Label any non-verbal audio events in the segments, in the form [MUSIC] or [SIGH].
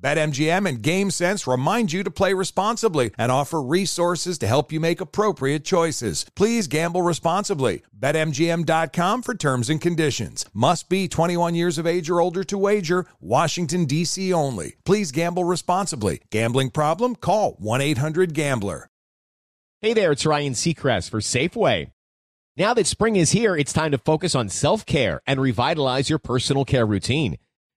BetMGM and GameSense remind you to play responsibly and offer resources to help you make appropriate choices. Please gamble responsibly. BetMGM.com for terms and conditions. Must be 21 years of age or older to wager. Washington, D.C. only. Please gamble responsibly. Gambling problem? Call 1 800 Gambler. Hey there, it's Ryan Seacrest for Safeway. Now that spring is here, it's time to focus on self care and revitalize your personal care routine.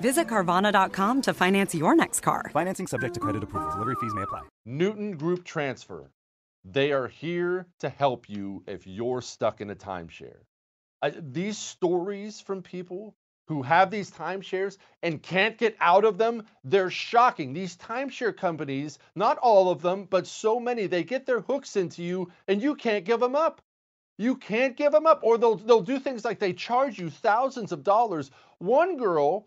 Visit Carvana.com to finance your next car. Financing subject to credit approval. Delivery fees may apply. Newton Group Transfer. They are here to help you if you're stuck in a timeshare. I, these stories from people who have these timeshares and can't get out of them, they're shocking. These timeshare companies, not all of them, but so many, they get their hooks into you and you can't give them up. You can't give them up or they'll they'll do things like they charge you thousands of dollars. One girl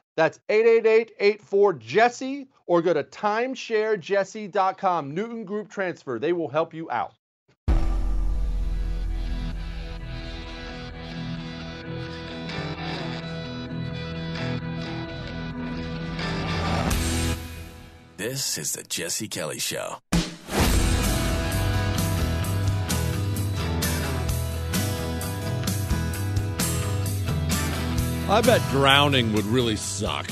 That's 888-84-JESSE or go to timesharejesse.com. Newton Group Transfer. They will help you out. This is the Jesse Kelly Show. I bet drowning would really suck.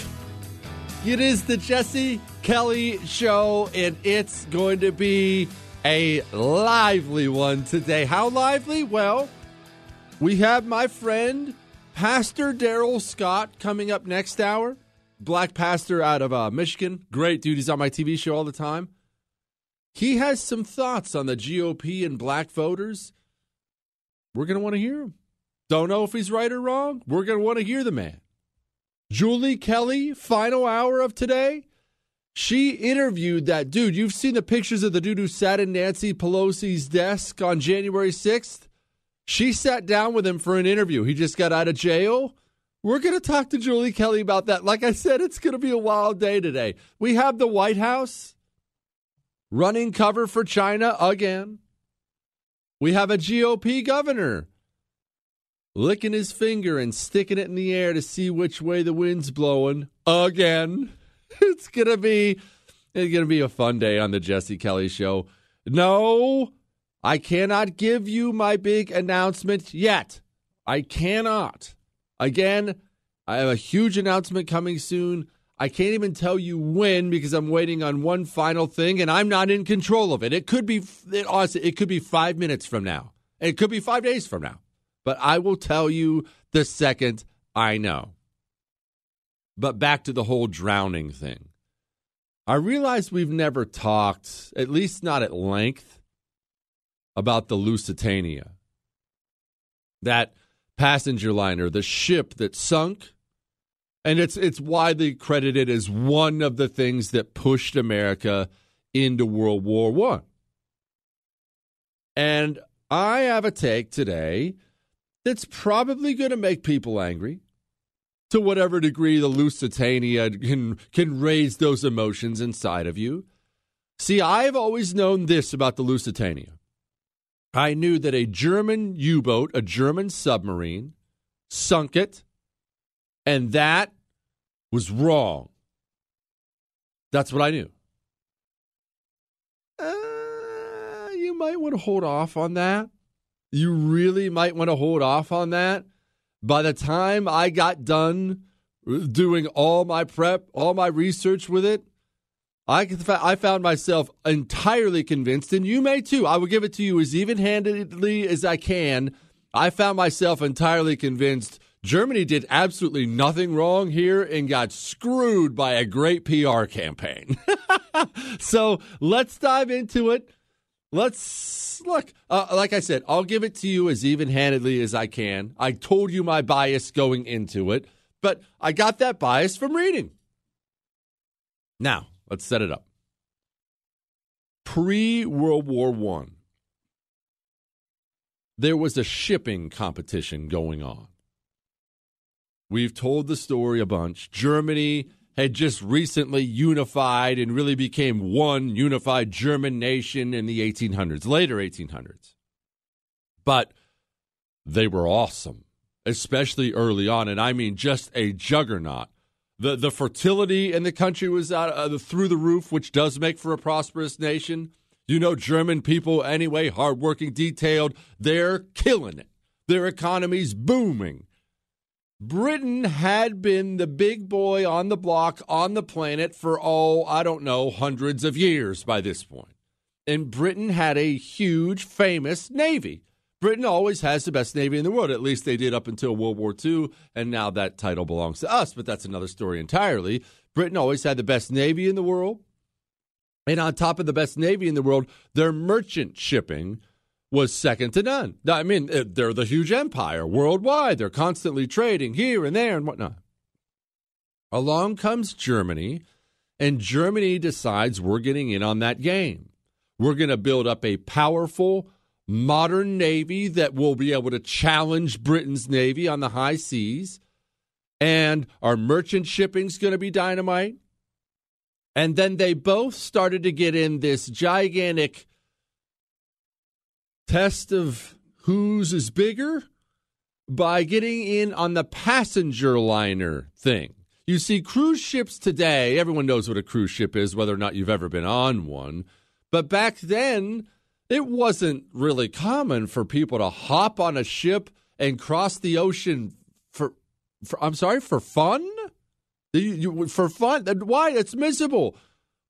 It is the Jesse Kelly Show, and it's going to be a lively one today. How lively? Well, we have my friend Pastor Darrell Scott coming up next hour. Black pastor out of uh, Michigan. Great dude. He's on my TV show all the time. He has some thoughts on the GOP and black voters. We're going to want to hear him. Don't know if he's right or wrong. We're going to want to hear the man. Julie Kelly, final hour of today. She interviewed that dude. You've seen the pictures of the dude who sat in Nancy Pelosi's desk on January 6th. She sat down with him for an interview. He just got out of jail. We're going to talk to Julie Kelly about that. Like I said, it's going to be a wild day today. We have the White House running cover for China again. We have a GOP governor licking his finger and sticking it in the air to see which way the wind's blowing again. [LAUGHS] It's gonna be it's gonna be a fun day on the Jesse Kelly show. No I cannot give you my big announcement yet. I cannot. Again, I have a huge announcement coming soon. I can't even tell you when because I'm waiting on one final thing and I'm not in control of it. It could be it, honestly, it could be 5 minutes from now. It could be 5 days from now. But I will tell you the second I know. But back to the whole drowning thing. I realize we've never talked, at least not at length, about the Lusitania. That passenger liner, the ship that sunk and it's it's widely credited as one of the things that pushed America into World War One. And I have a take today that's probably going to make people angry to whatever degree the Lusitania can can raise those emotions inside of you. See, I've always known this about the Lusitania. I knew that a German U boat, a German submarine, sunk it and that was wrong. That's what I knew. Uh, you might want to hold off on that. You really might want to hold off on that. By the time I got done doing all my prep, all my research with it, I, I found myself entirely convinced, and you may too. I will give it to you as even handedly as I can. I found myself entirely convinced Germany did absolutely nothing wrong here and got screwed by a great PR campaign. [LAUGHS] so let's dive into it. Let's look. Uh, like I said, I'll give it to you as even handedly as I can. I told you my bias going into it, but I got that bias from reading. Now, let's set it up. Pre World War One, there was a shipping competition going on. We've told the story a bunch. Germany had just recently unified and really became one unified German nation in the 1800s, later 1800s. But they were awesome, especially early on. And I mean, just a juggernaut. The, the fertility in the country was out, uh, through the roof, which does make for a prosperous nation. You know, German people, anyway, hardworking, detailed, they're killing it. Their economy's booming. Britain had been the big boy on the block on the planet for, oh, I don't know, hundreds of years by this point. And Britain had a huge, famous navy. Britain always has the best navy in the world. At least they did up until World War II, and now that title belongs to us, but that's another story entirely. Britain always had the best navy in the world. And on top of the best navy in the world, their merchant shipping was second to none. I mean, uh, they're the huge empire worldwide. They're constantly trading here and there and whatnot. Along comes Germany, and Germany decides we're getting in on that game. We're going to build up a powerful, modern navy that will be able to challenge Britain's navy on the high seas. And our merchant shipping's going to be dynamite. And then they both started to get in this gigantic test of whose is bigger by getting in on the passenger liner thing. You see, cruise ships today, everyone knows what a cruise ship is, whether or not you've ever been on one. But back then, it wasn't really common for people to hop on a ship and cross the ocean for, for I'm sorry, for fun? You, you, for fun? Why? It's miserable.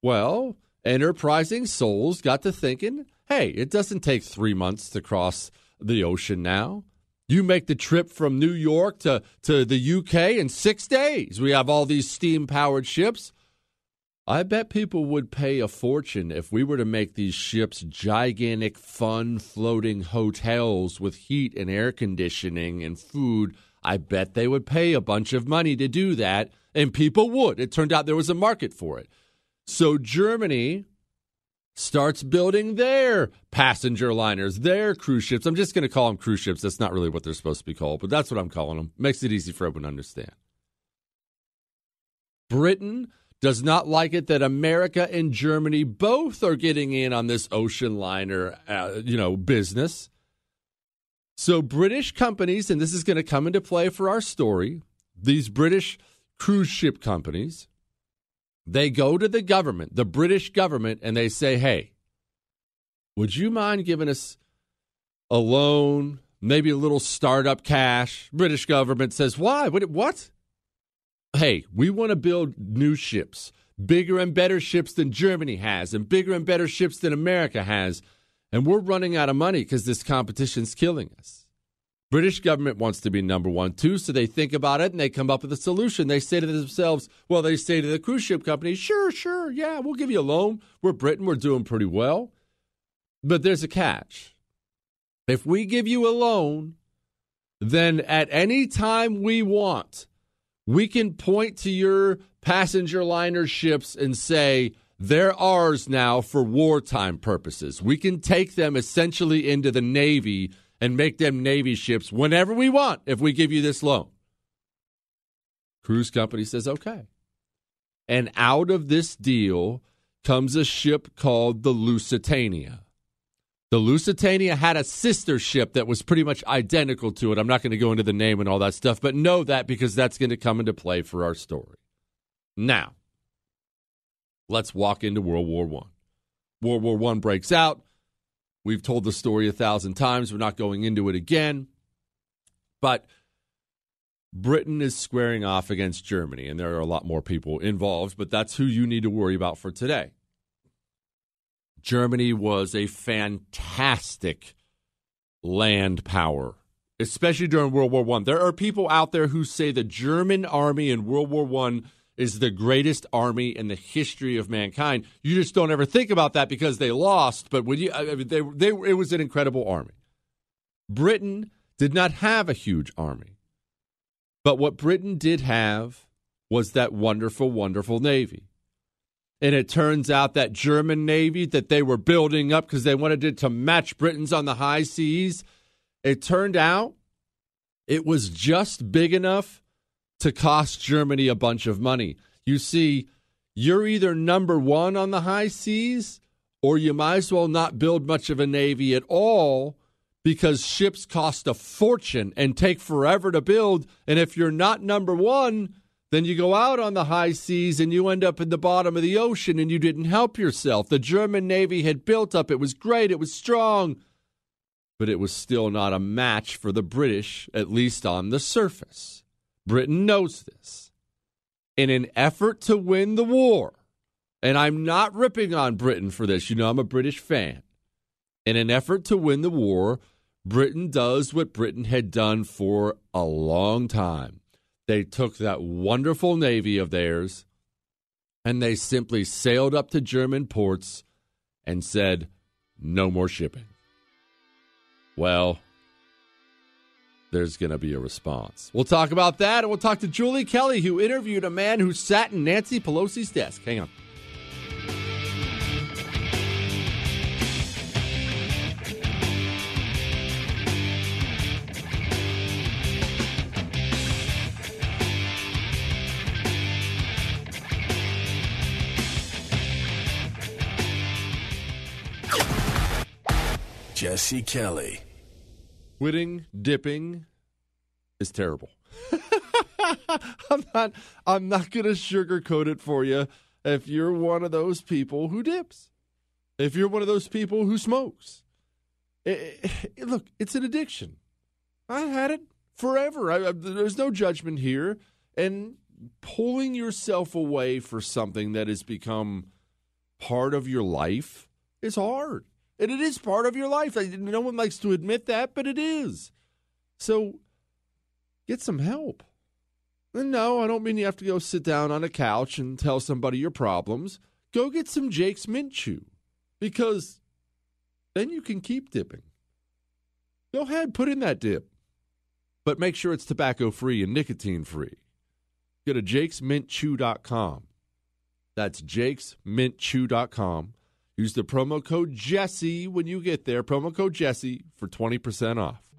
Well, enterprising souls got to thinking Hey, it doesn't take three months to cross the ocean now. You make the trip from New York to, to the UK in six days. We have all these steam powered ships. I bet people would pay a fortune if we were to make these ships gigantic, fun floating hotels with heat and air conditioning and food. I bet they would pay a bunch of money to do that, and people would. It turned out there was a market for it. So, Germany starts building their passenger liners, their cruise ships. I'm just going to call them cruise ships. That's not really what they're supposed to be called, but that's what I'm calling them. Makes it easy for everyone to understand. Britain does not like it that America and Germany both are getting in on this ocean liner, uh, you know, business. So British companies, and this is going to come into play for our story, these British cruise ship companies they go to the government, the British government, and they say, hey, Would you mind giving us a loan, maybe a little startup cash? British government says, why? What? what? Hey, we want to build new ships, bigger and better ships than Germany has, and bigger and better ships than America has. And we're running out of money because this competition's killing us. British government wants to be number one too, so they think about it and they come up with a solution. They say to themselves, well, they say to the cruise ship company, sure, sure, yeah, we'll give you a loan. We're Britain, we're doing pretty well. But there's a catch. If we give you a loan, then at any time we want, we can point to your passenger liner ships and say, they're ours now for wartime purposes. We can take them essentially into the Navy and make them Navy ships whenever we want if we give you this loan. Cruise company says, okay. And out of this deal comes a ship called the Lusitania. The Lusitania had a sister ship that was pretty much identical to it. I'm not going to go into the name and all that stuff, but know that because that's going to come into play for our story. Now, let's walk into World War One. World War One breaks out. We've told the story a thousand times. We're not going into it again. But Britain is squaring off against Germany, and there are a lot more people involved, but that's who you need to worry about for today. Germany was a fantastic land power, especially during World War One. There are people out there who say the German army in World War One is the greatest army in the history of mankind. You just don't ever think about that because they lost. But when you, I mean, they, they, it was an incredible army. Britain did not have a huge army, but what Britain did have was that wonderful, wonderful navy. And it turns out that German navy that they were building up because they wanted it to match Britain's on the high seas. It turned out it was just big enough to cost Germany a bunch of money. You see, you're either number one on the high seas, or you might as well not build much of a navy at all because ships cost a fortune and take forever to build. And if you're not number one, then you go out on the high seas and you end up in the bottom of the ocean and you didn't help yourself. The German Navy had built up, it was great, it was strong, but it was still not a match for the British, at least on the surface. Britain knows this. In an effort to win the war, and I'm not ripping on Britain for this, you know, I'm a British fan. In an effort to win the war, Britain does what Britain had done for a long time. They took that wonderful navy of theirs and they simply sailed up to German ports and said, no more shipping. Well, there's going to be a response. We'll talk about that, and we'll talk to Julie Kelly, who interviewed a man who sat in Nancy Pelosi's desk. Hang on. Jesse Kelly. Quitting dipping is terrible. [LAUGHS] I'm not I'm not going to sugarcoat it for you if you're one of those people who dips. If you're one of those people who smokes. It, it, look, it's an addiction. I had it forever. I, I, there's no judgment here and pulling yourself away for something that has become part of your life is hard. And it is part of your life. No one likes to admit that, but it is. So get some help. And no, I don't mean you have to go sit down on a couch and tell somebody your problems. Go get some Jake's Mint Chew because then you can keep dipping. Go ahead, put in that dip. But make sure it's tobacco free and nicotine free. Go to jakesmintchew.com. That's jakesmintchew.com. Use the promo code Jesse when you get there. Promo code Jesse for 20% off.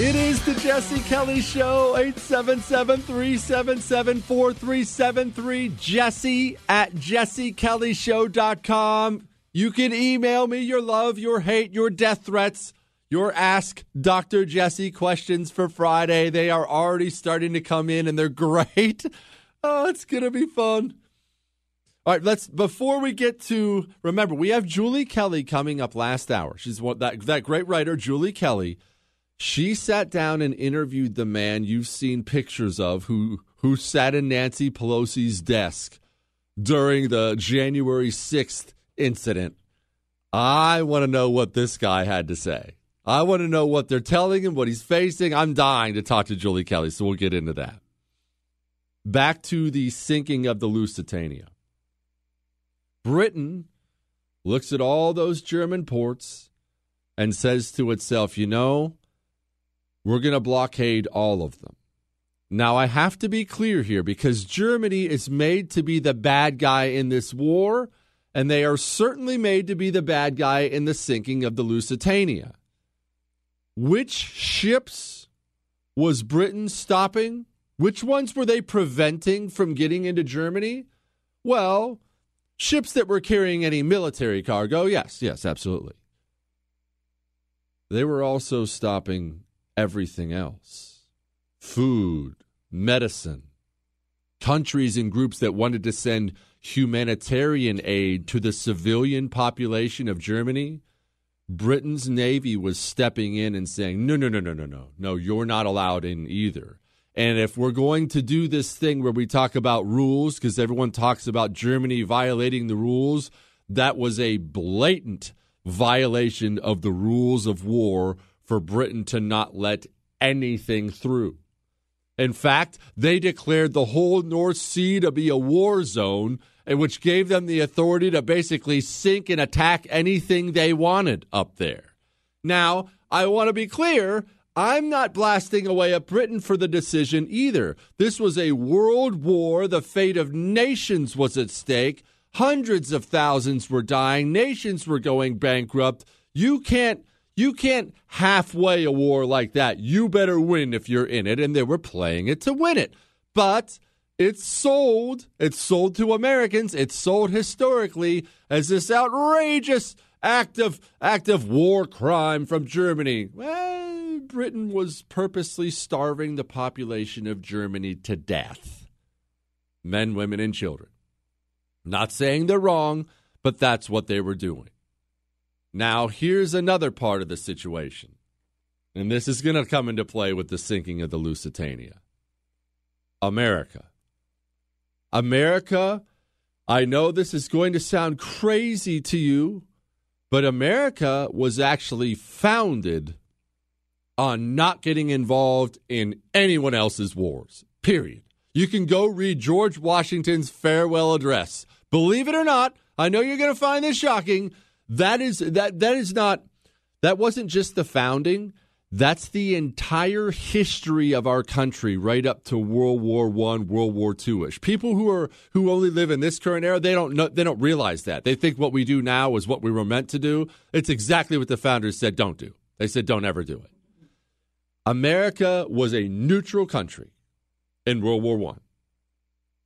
It is the Jesse Kelly Show, 877 377 4373. Jesse at jessekellyshow.com. You can email me your love, your hate, your death threats, your Ask Dr. Jesse questions for Friday. They are already starting to come in and they're [LAUGHS] great. Oh, it's going to be fun. All right, let's before we get to remember, we have Julie Kelly coming up last hour. She's one that that great writer, Julie Kelly. She sat down and interviewed the man you've seen pictures of who who sat in Nancy Pelosi's desk during the January 6th incident. I want to know what this guy had to say. I want to know what they're telling him, what he's facing. I'm dying to talk to Julie Kelly, so we'll get into that. Back to the sinking of the Lusitania. Britain looks at all those German ports and says to itself, you know, we're going to blockade all of them. Now, I have to be clear here because Germany is made to be the bad guy in this war, and they are certainly made to be the bad guy in the sinking of the Lusitania. Which ships was Britain stopping? Which ones were they preventing from getting into Germany? Well, ships that were carrying any military cargo, yes, yes, absolutely. They were also stopping everything else food, medicine, countries and groups that wanted to send humanitarian aid to the civilian population of Germany. Britain's Navy was stepping in and saying, no, no, no, no, no, no, no, you're not allowed in either. And if we're going to do this thing where we talk about rules, because everyone talks about Germany violating the rules, that was a blatant violation of the rules of war for Britain to not let anything through. In fact, they declared the whole North Sea to be a war zone, which gave them the authority to basically sink and attack anything they wanted up there. Now, I want to be clear. I'm not blasting away at Britain for the decision either. This was a world war. The fate of nations was at stake. Hundreds of thousands were dying. Nations were going bankrupt. You can't you can't halfway a war like that. You better win if you're in it. And they were playing it to win it. But it's sold. It's sold to Americans. It's sold historically as this outrageous act of act of war crime from Germany. Well, Britain was purposely starving the population of Germany to death. Men, women, and children. Not saying they're wrong, but that's what they were doing. Now, here's another part of the situation. And this is going to come into play with the sinking of the Lusitania. America. America, I know this is going to sound crazy to you, but America was actually founded on not getting involved in anyone else's wars, period. You can go read George Washington's farewell address. Believe it or not, I know you're going to find this shocking. That is that that is not that wasn't just the founding. That's the entire history of our country, right up to World War One, World War Two ish. People who are who only live in this current era, they don't know, they don't realize that. They think what we do now is what we were meant to do. It's exactly what the founders said don't do. They said don't ever do it. America was a neutral country in World War One.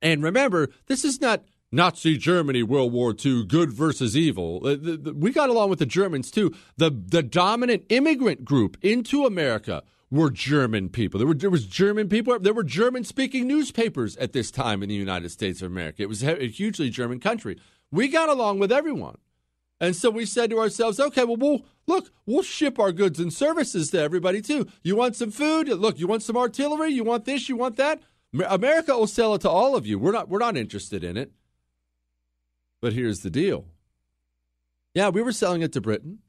And remember, this is not Nazi Germany, World War II, good versus evil. Uh, we got along with the Germans too. The the dominant immigrant group into America were German people. There were there was German people. There were German speaking newspapers at this time in the United States of America. It was a hugely German country. We got along with everyone. And so we said to ourselves, okay, well, we'll look, we'll ship our goods and services to everybody too. You want some food? Look, you want some artillery? You want this? You want that? America will sell it to all of you. We're not we're not interested in it. But here's the deal. Yeah, we were selling it to Britain.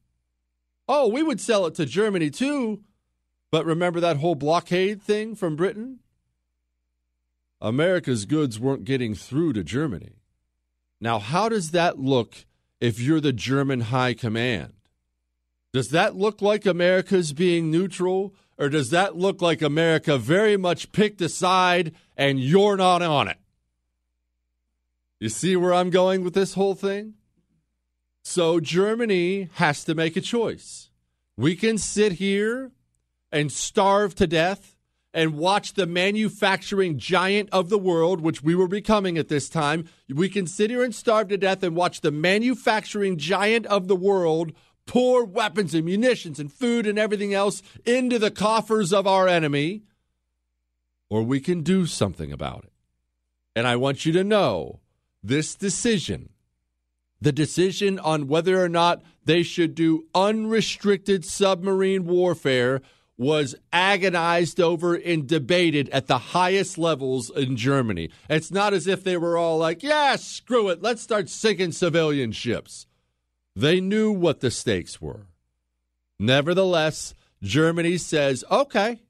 Oh, we would sell it to Germany too. But remember that whole blockade thing from Britain? America's goods weren't getting through to Germany. Now, how does that look if you're the German high command? Does that look like America's being neutral? Or does that look like America very much picked a side and you're not on it? You see where I'm going with this whole thing? So Germany has to make a choice. We can sit here and starve to death and watch the manufacturing giant of the world, which we were becoming at this time, we can sit here and starve to death and watch the manufacturing giant of the world pour weapons and munitions and food and everything else into the coffers of our enemy, or we can do something about it. And I want you to know this decision, the decision on whether or not they should do unrestricted submarine warfare, was agonized over and debated at the highest levels in Germany. It's not as if they were all like, yeah, screw it, let's start sinking civilian ships. They knew what the stakes were. Nevertheless, Germany says, okay,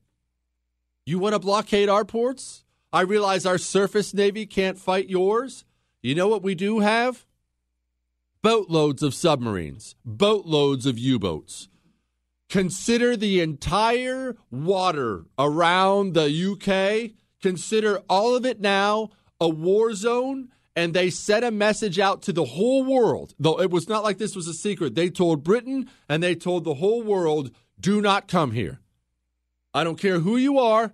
you want to blockade our ports? I realize our surface navy can't fight yours. You know what we do have? Boatloads of submarines, boatloads of U boats. Consider the entire water around the UK. Consider all of it now a war zone. And they sent a message out to the whole world. Though it was not like this was a secret. They told Britain and they told the whole world do not come here. I don't care who you are.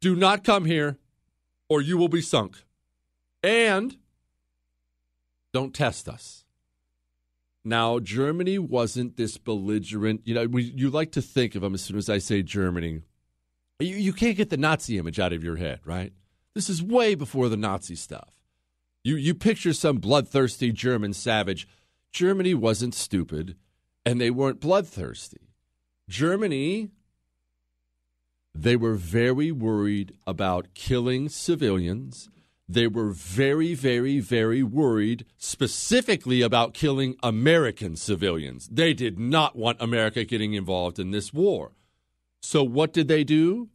Do not come here or you will be sunk. And don't test us. Now, Germany wasn't this belligerent. You know, we, you like to think of them as soon as I say Germany. You, you can't get the Nazi image out of your head, right? This is way before the Nazi stuff. You, you picture some bloodthirsty German savage. Germany wasn't stupid, and they weren't bloodthirsty. Germany, they were very worried about killing civilians they were very, very, very worried specifically about killing American civilians. They did not want America getting involved in this war. So, what did they do?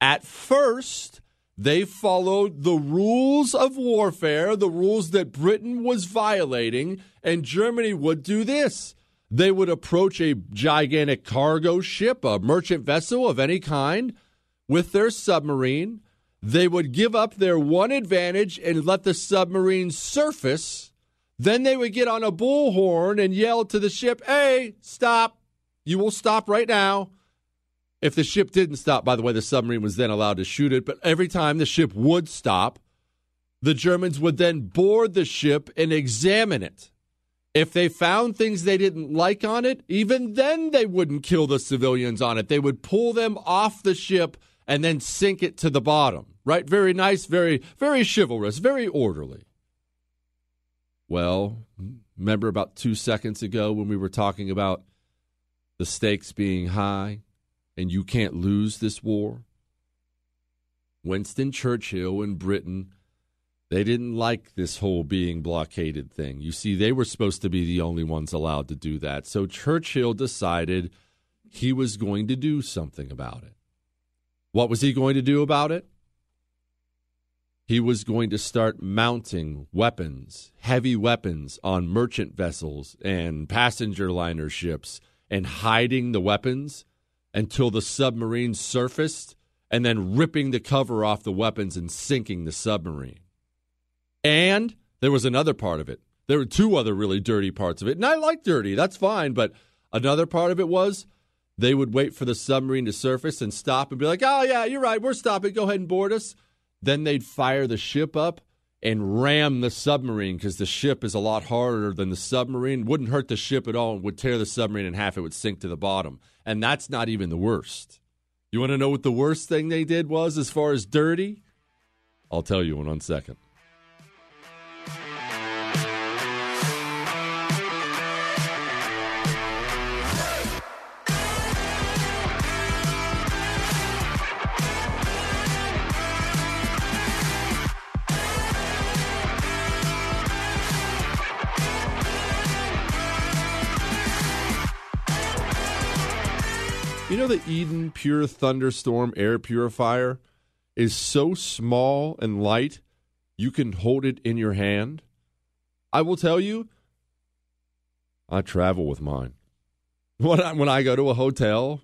At first, they followed the rules of warfare, the rules that Britain was violating, and Germany would do this. They would approach a gigantic cargo ship, a merchant vessel of any kind, with their submarine they would give up their one advantage and let the submarine surface. Then they would get on a bullhorn and yell to the ship, Hey, stop. You will stop right now. If the ship didn't stop, by the way, the submarine was then allowed to shoot it. But every time the ship would stop, the Germans would then board the ship and examine it. If they found things they didn't like on it, even then they wouldn't kill the civilians on it. They would pull them off the ship and then sink it to the bottom. Right? Very nice, very, very chivalrous, very orderly. Well, remember about two seconds ago when we were talking about the stakes being high and you can't lose this war? Winston Churchill in Britain, they didn't like this whole being blockaded thing. You see, they were supposed to be the only ones allowed to do that. So Churchill decided he was going to do something about it. What was he going to do about it? He was going to start mounting weapons, heavy weapons, on merchant vessels and passenger liner ships and hiding the weapons until the submarine surfaced and then ripping the cover off the weapons and sinking the submarine. And there was another part of it. There were two other really dirty parts of it. And I like dirty, that's fine. But another part of it was they would wait for the submarine to surface and stop and be like, oh, yeah, you're right, we're stopping, go ahead and board us. Then they'd fire the ship up and ram the submarine because the ship is a lot harder than the submarine. Wouldn't hurt the ship at all, would tear the submarine in half, it would sink to the bottom. And that's not even the worst. You want to know what the worst thing they did was as far as dirty? I'll tell you in one second. Know the Eden Pure Thunderstorm air purifier is so small and light you can hold it in your hand? I will tell you, I travel with mine. When I, when I go to a hotel,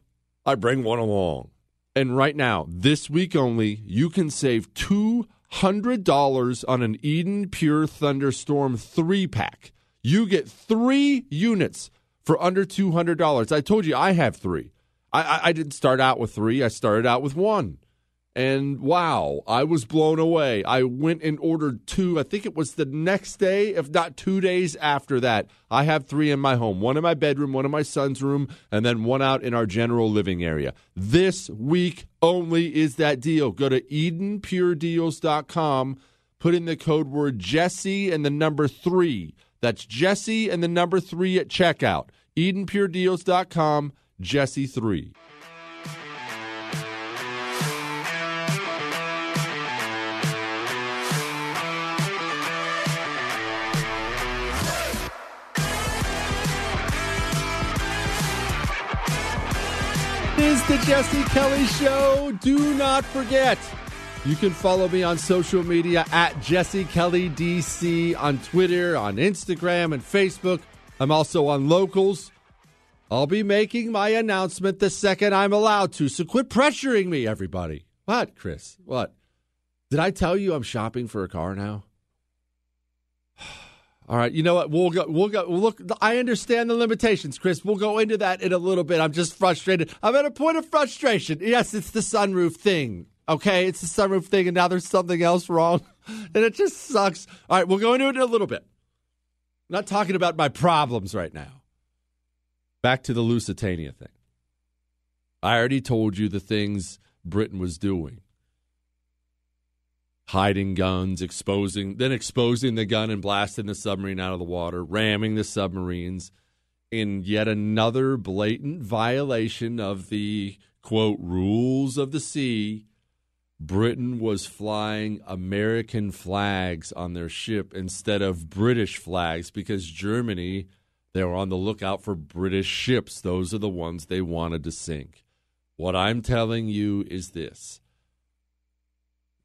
I bring one along. And right now, this week only, you can save $200 on an Eden Pure Thunderstorm 3 pack. You get three units for under $200. I told you I have three. I, I, didn't start out with three. I started out with one. And wow, I was blown away. I went and ordered two. I think it was the next day, if not two days after that. I have three in my home one in my bedroom, one in my son's room, and then one out in our general living area. This week only is that deal. Go to EdenPureDeals.com, put in the code word Jesse and the number three. That's Jesse and the number three at checkout. EdenPureDeals.com, Jesse3. is the Jesse Kelly Show. Do not forget, you can follow me on social media at Jesse Kelly DC on Twitter, on Instagram, and Facebook. I'm also on Locals. I'll be making my announcement the second I'm allowed to, so quit pressuring me, everybody. What, Chris? What? Did I tell you I'm shopping for a car now? [SIGHS] All right, you know what? We'll go. We'll go. look, I understand the limitations, Chris. We'll go into that in a little bit. I'm just frustrated. I'm at a point of frustration. Yes, it's the sunroof thing. Okay, it's the sunroof thing, and now there's something else wrong, [LAUGHS] and it just sucks. All right, we'll go into it in a little bit. I'm not talking about my problems right now. Back to the Lusitania thing. I already told you the things Britain was doing hiding guns, exposing, then exposing the gun and blasting the submarine out of the water, ramming the submarines in yet another blatant violation of the quote rules of the sea. Britain was flying American flags on their ship instead of British flags because Germany, they were on the lookout for British ships. Those are the ones they wanted to sink. What I'm telling you is this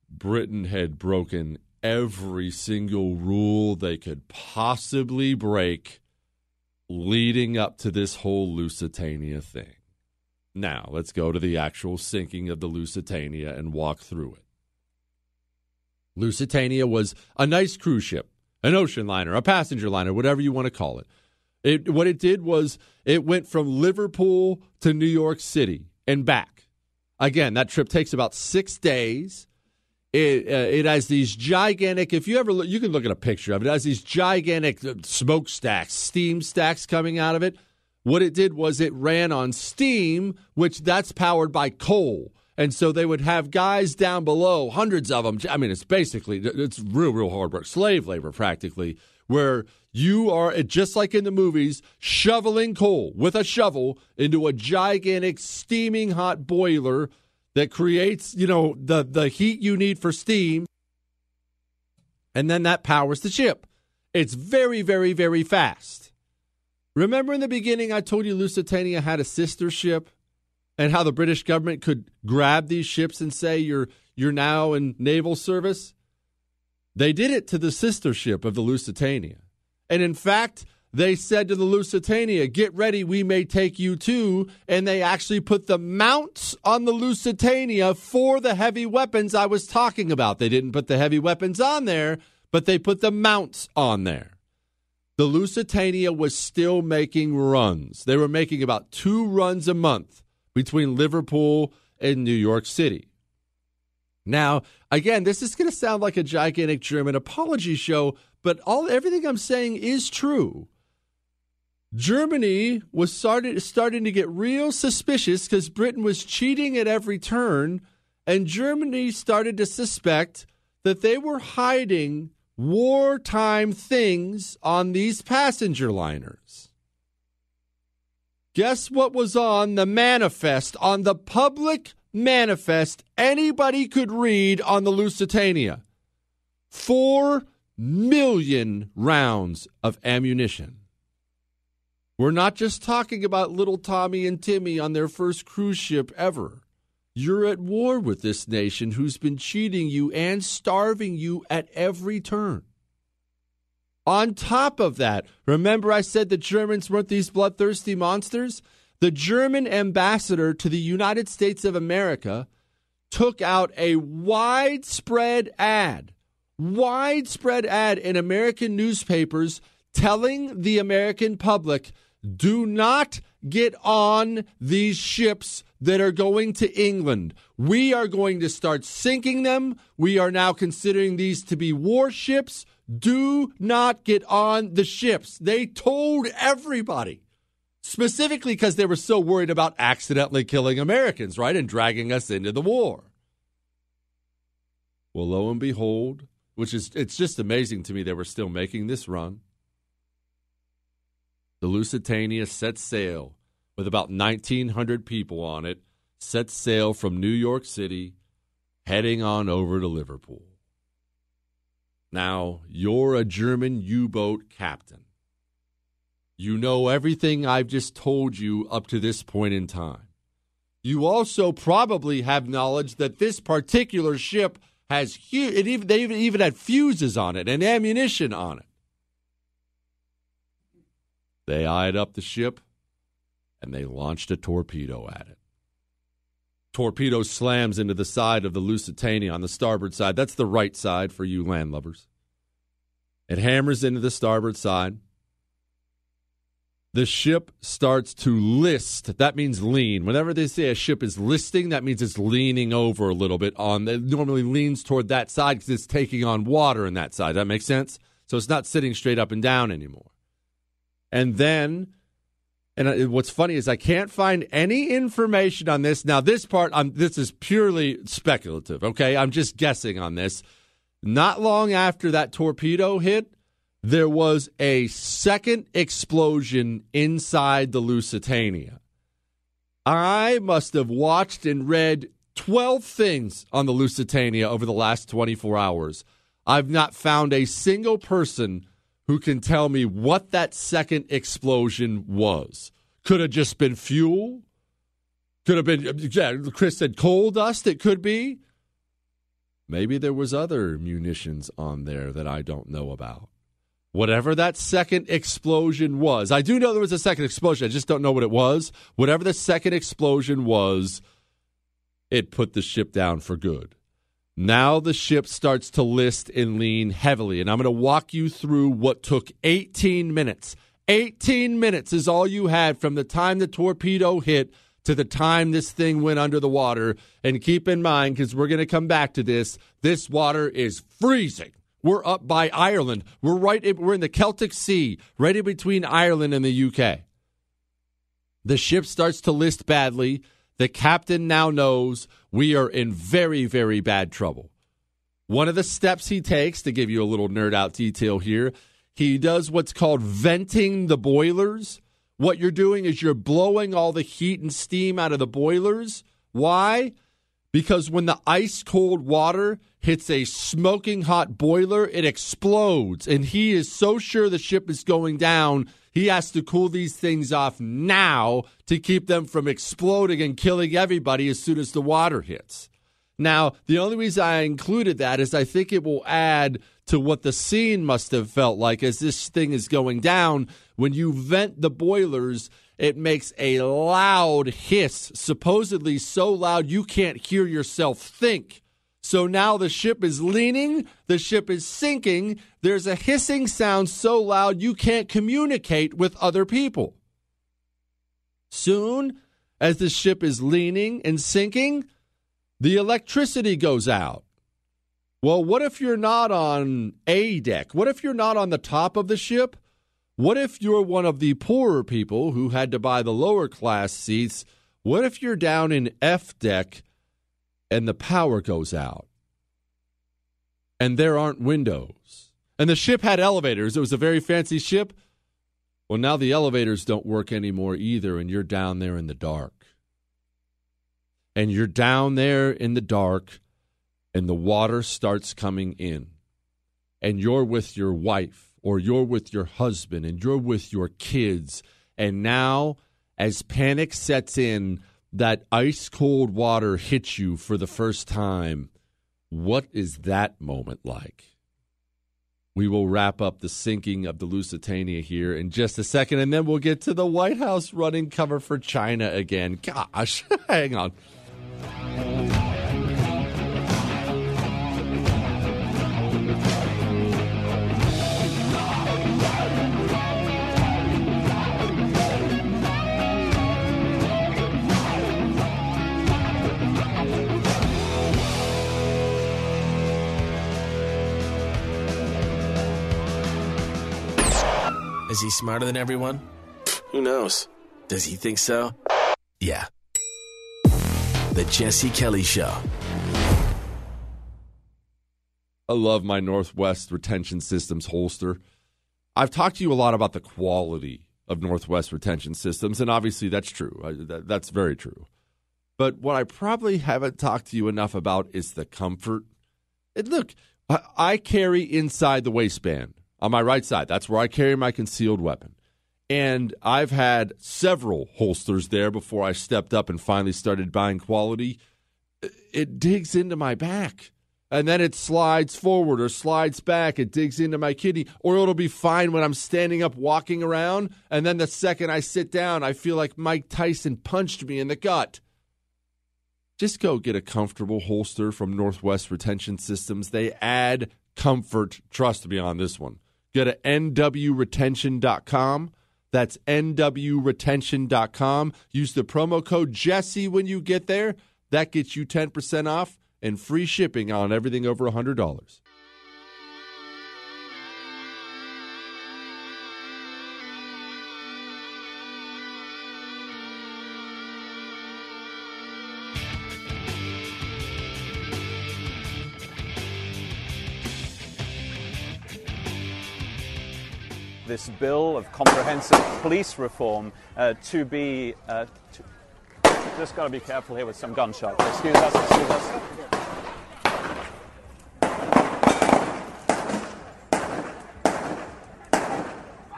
Britain had broken every single rule they could possibly break leading up to this whole Lusitania thing. Now, let's go to the actual sinking of the Lusitania and walk through it. Lusitania was a nice cruise ship, an ocean liner, a passenger liner, whatever you want to call it. It what it did was it went from Liverpool to New York City and back. Again, that trip takes about 6 days. It uh, it has these gigantic. If you ever look, you can look at a picture of it. It has these gigantic uh, smokestacks, steam stacks coming out of it. What it did was it ran on steam, which that's powered by coal. And so they would have guys down below, hundreds of them. I mean, it's basically it's real, real hard work, slave labor practically, where you are just like in the movies, shoveling coal with a shovel into a gigantic steaming hot boiler that creates, you know, the, the heat you need for steam. And then that powers the ship. It's very, very, very fast. Remember in the beginning, I told you Lusitania had a sister ship and how the British government could grab these ships and say, you're, you're now in naval service? They did it to the sister ship of the Lusitania. And in fact, they said to the Lusitania, Get ready, we may take you too. And they actually put the mounts on the Lusitania for the heavy weapons I was talking about. They didn't put the heavy weapons on there, but they put the mounts on there. The Lusitania was still making runs. They were making about two runs a month between Liverpool and New York City. Now, again, this is going to sound like a gigantic German apology show, but all everything I'm saying is true. Germany was started, starting to get real suspicious because Britain was cheating at every turn, and Germany started to suspect that they were hiding wartime things on these passenger liners. Guess what was on the manifest, on the public manifest anybody could read on the Lusitania? Four million rounds of ammunition. We're not just talking about little Tommy and Timmy on their first cruise ship ever. You're at war with this nation who's been cheating you and starving you at every turn. On top of that, remember I said the Germans weren't these bloodthirsty monsters? The German ambassador to the United States of America took out a widespread ad, widespread ad in American newspapers telling the American public do not get on these ships that are going to England. We are going to start sinking them. We are now considering these to be warships. Do not get on the ships. They told everybody, specifically because they were so worried about accidentally killing Americans, right? And dragging us into the war. Well, lo and behold, which is it's just amazing to me that we're still making this run. The Lusitania set sail with about 1,900 people on it, set sail from New York City, heading on over to Liverpool. Now, you're a German U boat captain. You know everything I've just told you up to this point in time. You also probably have knowledge that this particular ship has huge. It even they even, had fuses on it and ammunition on it. They eyed up the ship and they launched a torpedo at it. Torpedo slams into the side of the Lusitania on the starboard side. That's the right side for you land landlubbers. It hammers into the starboard side. The ship starts to list. That means lean. Whenever they say a ship is listing, that means it's leaning over a little bit on. It normally leans toward that side because it's taking on water in that side. That makes sense. So it's not sitting straight up and down anymore. And then and what's funny is I can't find any information on this. Now, this part, I'm, this is purely speculative, okay? I'm just guessing on this. Not long after that torpedo hit, there was a second explosion inside the Lusitania. I must have watched and read 12 things on the Lusitania over the last 24 hours. I've not found a single person who can tell me what that second explosion was. Could have just been fuel. Could have been, yeah, Chris said coal dust, it could be. Maybe there was other munitions on there that I don't know about. Whatever that second explosion was, I do know there was a second explosion. I just don't know what it was. Whatever the second explosion was, it put the ship down for good. Now the ship starts to list and lean heavily. And I'm going to walk you through what took 18 minutes. 18 minutes is all you had from the time the torpedo hit to the time this thing went under the water. And keep in mind, because we're going to come back to this, this water is freezing. We're up by Ireland. We're right. We're in the Celtic Sea, right in between Ireland and the UK. The ship starts to list badly. The captain now knows we are in very, very bad trouble. One of the steps he takes, to give you a little nerd out detail here, he does what's called venting the boilers. What you're doing is you're blowing all the heat and steam out of the boilers. Why? Because when the ice cold water hits a smoking hot boiler, it explodes. And he is so sure the ship is going down he has to cool these things off now to keep them from exploding and killing everybody as soon as the water hits. Now, the only reason I included that is I think it will add to what the scene must have felt like as this thing is going down. When you vent the boilers, it makes a loud hiss, supposedly so loud you can't hear yourself think. So now the ship is leaning, the ship is sinking. There's a hissing sound so loud you can't communicate with other people. Soon, as the ship is leaning and sinking, the electricity goes out. Well, what if you're not on A deck? What if you're not on the top of the ship? What if you're one of the poorer people who had to buy the lower class seats? What if you're down in F deck and the power goes out and there aren't windows. And the ship had elevators. It was a very fancy ship. Well, now the elevators don't work anymore either, and you're down there in the dark. And you're down there in the dark, and the water starts coming in. And you're with your wife, or you're with your husband, and you're with your kids. And now, as panic sets in, that ice cold water hits you for the first time, what is that moment like? We will wrap up the sinking of the Lusitania here in just a second, and then we'll get to the White House running cover for China again. Gosh, [LAUGHS] hang on. Is he smarter than everyone? Who knows? Does he think so? Yeah. The Jesse Kelly Show. I love my Northwest Retention Systems holster. I've talked to you a lot about the quality of Northwest Retention Systems, and obviously that's true. That's very true. But what I probably haven't talked to you enough about is the comfort. And look, I, I carry inside the waistband on my right side. That's where I carry my concealed weapon. And I've had several holsters there before I stepped up and finally started buying quality. It digs into my back and then it slides forward or slides back. It digs into my kidney, or it'll be fine when I'm standing up walking around. And then the second I sit down, I feel like Mike Tyson punched me in the gut. Just go get a comfortable holster from Northwest Retention Systems. They add comfort. Trust me on this one. Go to nwretention.com. That's nwretention.com. Use the promo code Jesse when you get there. That gets you 10% off and free shipping on everything over $100. This bill of comprehensive police reform uh, to be. Uh, to just got to be careful here with some gunshots. Excuse us, excuse us.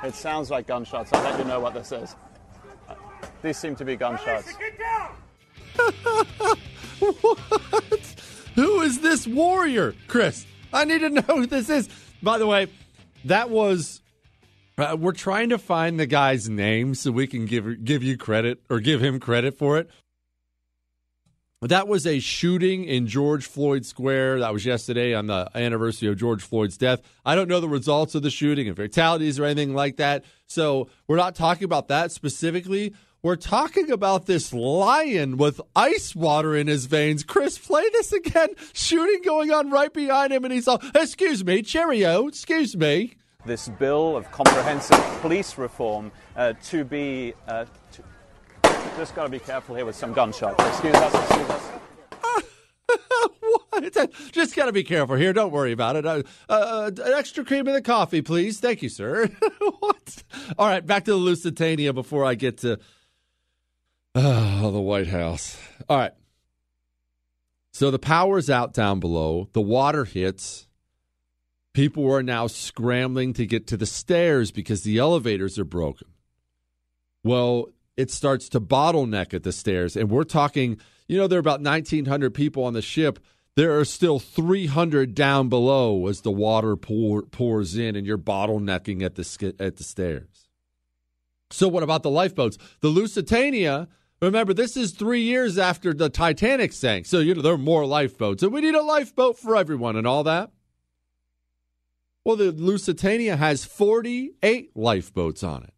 It sounds like gunshots. I'll let you know what this is. These seem to be gunshots. [LAUGHS] what? Who is this warrior, Chris? I need to know who this is. By the way, that was. Uh, we're trying to find the guy's name so we can give give you credit or give him credit for it. That was a shooting in George Floyd Square. That was yesterday on the anniversary of George Floyd's death. I don't know the results of the shooting and fatalities or anything like that. So we're not talking about that specifically. We're talking about this lion with ice water in his veins. Chris, play this again. Shooting going on right behind him, and he's all, Excuse me, Cheerio, excuse me. This bill of comprehensive police reform uh, to be. Uh, to just got to be careful here with some gunshots. Excuse us, excuse us. [LAUGHS] Just got to be careful here. Don't worry about it. Uh, uh, extra cream in the coffee, please. Thank you, sir. [LAUGHS] what? All right, back to the Lusitania before I get to uh, the White House. All right. So the power's out down below. The water hits. People are now scrambling to get to the stairs because the elevators are broken. Well, it starts to bottleneck at the stairs. And we're talking, you know, there are about 1,900 people on the ship. There are still 300 down below as the water pour, pours in and you're bottlenecking at the, at the stairs. So, what about the lifeboats? The Lusitania, remember, this is three years after the Titanic sank. So, you know, there are more lifeboats. And we need a lifeboat for everyone and all that. Well, the Lusitania has 48 lifeboats on it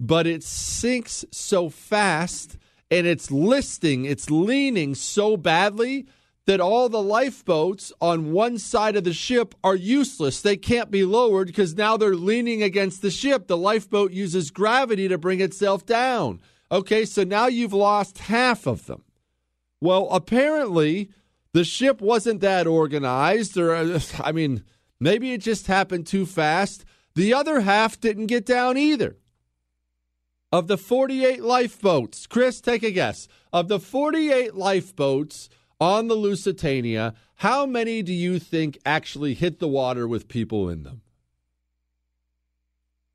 but it sinks so fast and it's listing, it's leaning so badly that all the lifeboats on one side of the ship are useless. They can't be lowered because now they're leaning against the ship. The lifeboat uses gravity to bring itself down. Okay, so now you've lost half of them. Well, apparently the ship wasn't that organized, or uh, [LAUGHS] I mean, maybe it just happened too fast. The other half didn't get down either. Of the 48 lifeboats, Chris, take a guess. Of the 48 lifeboats on the Lusitania, how many do you think actually hit the water with people in them?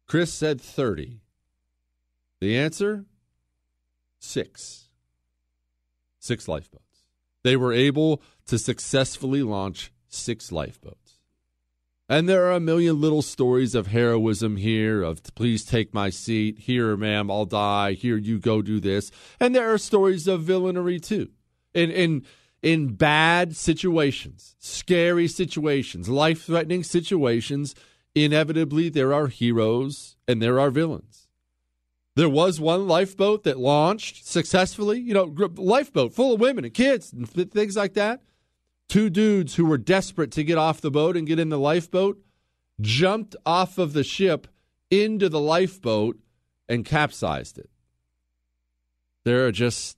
Chris said 30. The answer? Six. Six lifeboats. They were able to successfully launch six lifeboats. And there are a million little stories of heroism here, of please take my seat, here, ma'am, I'll die, here, you go do this. And there are stories of villainy too. In in in bad situations, scary situations, life threatening situations, inevitably there are heroes and there are villains. There was one lifeboat that launched successfully, you know, lifeboat full of women and kids and things like that. Two dudes who were desperate to get off the boat and get in the lifeboat jumped off of the ship into the lifeboat and capsized it. There are just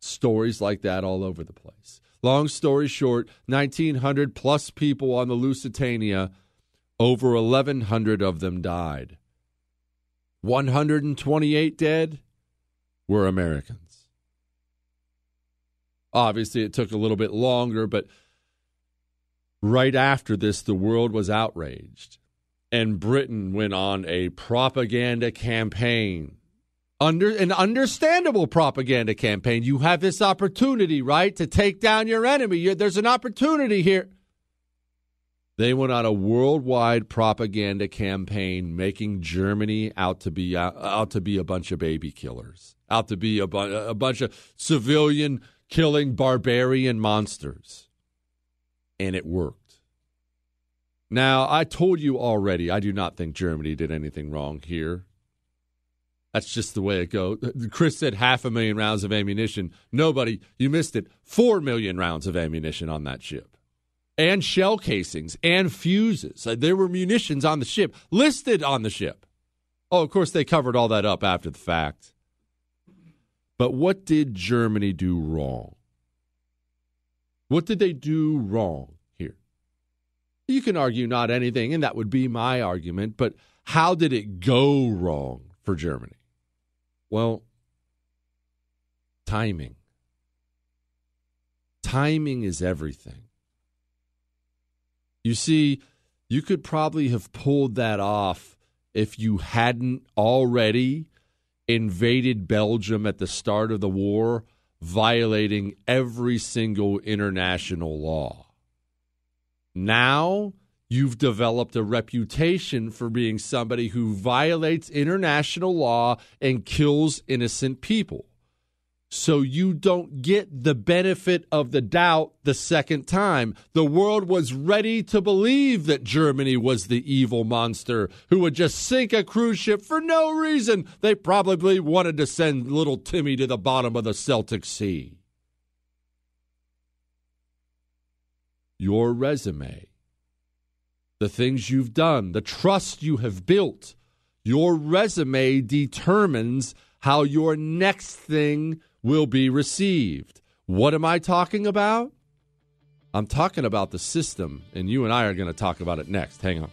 stories like that all over the place. Long story short, 1,900 plus people on the Lusitania, over 1,100 of them died. 128 dead were Americans. Obviously, it took a little bit longer, but right after this, the world was outraged. And Britain went on a propaganda campaign under an understandable propaganda campaign. You have this opportunity, right, to take down your enemy. You're, there's an opportunity here. They went on a worldwide propaganda campaign, making Germany out to be out, out to be a bunch of baby killers, out to be a, bu- a bunch of civilian killing barbarian monsters, and it worked. Now, I told you already, I do not think Germany did anything wrong here. That's just the way it goes. Chris said half a million rounds of ammunition. Nobody, you missed it. Four million rounds of ammunition on that ship, and shell casings and fuses. Uh, There were munitions on the ship, listed on the ship. Oh, of course, they covered all that up after the fact. But what did Germany do wrong? What did they do wrong here? You can argue not anything, and that would be my argument, but how did it go wrong for Germany? Well, timing. Timing is everything. You see, you could probably have pulled that off if you hadn't already invaded Belgium at the start of the war, violating every single international law. Now you've developed a reputation for being somebody who violates international law and kills innocent people. So you don't get the benefit of the doubt the second time. The world was ready to believe that Germany was the evil monster who would just sink a cruise ship for no reason. They probably wanted to send little Timmy to the bottom of the Celtic Sea. Your resume, the things you've done, the trust you have built, your resume determines how your next thing will be received. What am I talking about? I'm talking about the system, and you and I are going to talk about it next. Hang on.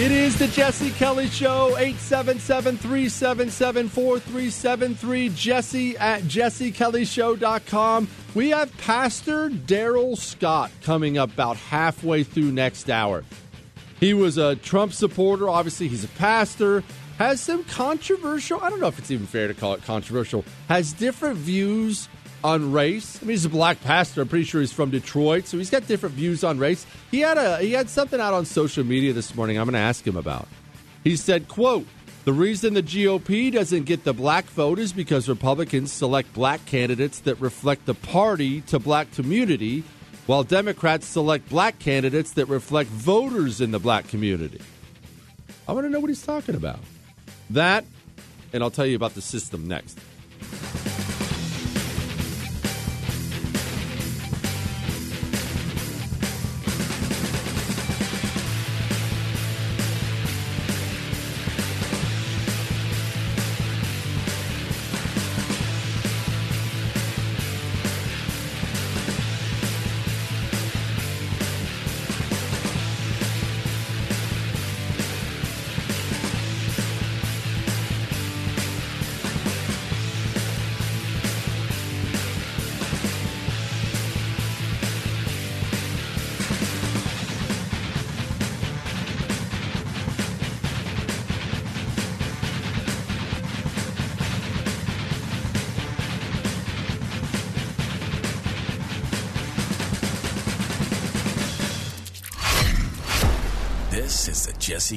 It is the Jesse Kelly Show, 877 377 4373. Jesse at jessekellyshow.com. We have Pastor Darrell Scott coming up about halfway through next hour. He was a Trump supporter. Obviously, he's a pastor. Has some controversial, I don't know if it's even fair to call it controversial, has different views on race. I mean, he's a black pastor. I'm pretty sure he's from Detroit, so he's got different views on race. He had a he had something out on social media this morning. I'm going to ask him about. He said, "quote The reason the GOP doesn't get the black vote is because Republicans select black candidates that reflect the party to black community, while Democrats select black candidates that reflect voters in the black community. I want to know what he's talking about. That, and I'll tell you about the system next.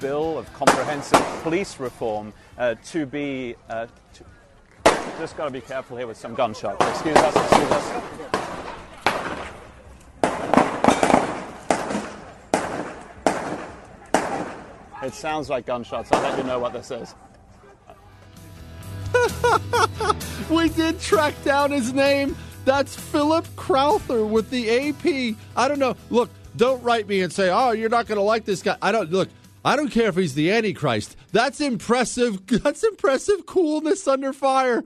Bill of comprehensive police reform uh, to be. Uh, to, just got to be careful here with some gunshots. Excuse us, excuse us. It sounds like gunshots. I'll let you know what this is. [LAUGHS] we did track down his name. That's Philip Crowther with the AP. I don't know. Look, don't write me and say, "Oh, you're not going to like this guy." I don't look. I don't care if he's the Antichrist. That's impressive. [LAUGHS] That's impressive coolness under fire.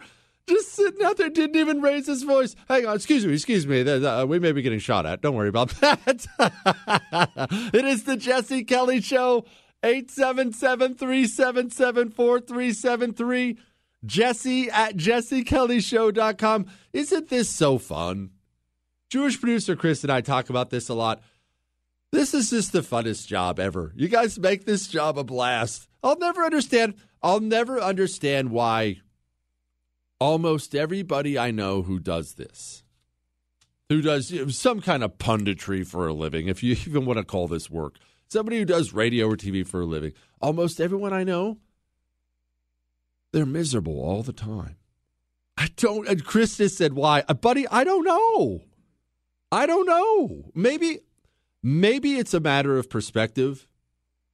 Just sitting out there, didn't even raise his voice. Hang on, excuse me, excuse me. Uh, we may be getting shot at. Don't worry about [LAUGHS] that. [LAUGHS] it is the Jesse Kelly Show. 877 377 4373. Jesse at jessekellyshow.com. Isn't this so fun? Jewish producer Chris and I talk about this a lot. This is just the funnest job ever. You guys make this job a blast. I'll never understand. I'll never understand why almost everybody I know who does this, who does some kind of punditry for a living, if you [LAUGHS] even want to call this work, somebody who does radio or TV for a living, almost everyone I know, they're miserable all the time. I don't, and just said, why? Uh, buddy, I don't know. I don't know. Maybe, maybe it's a matter of perspective.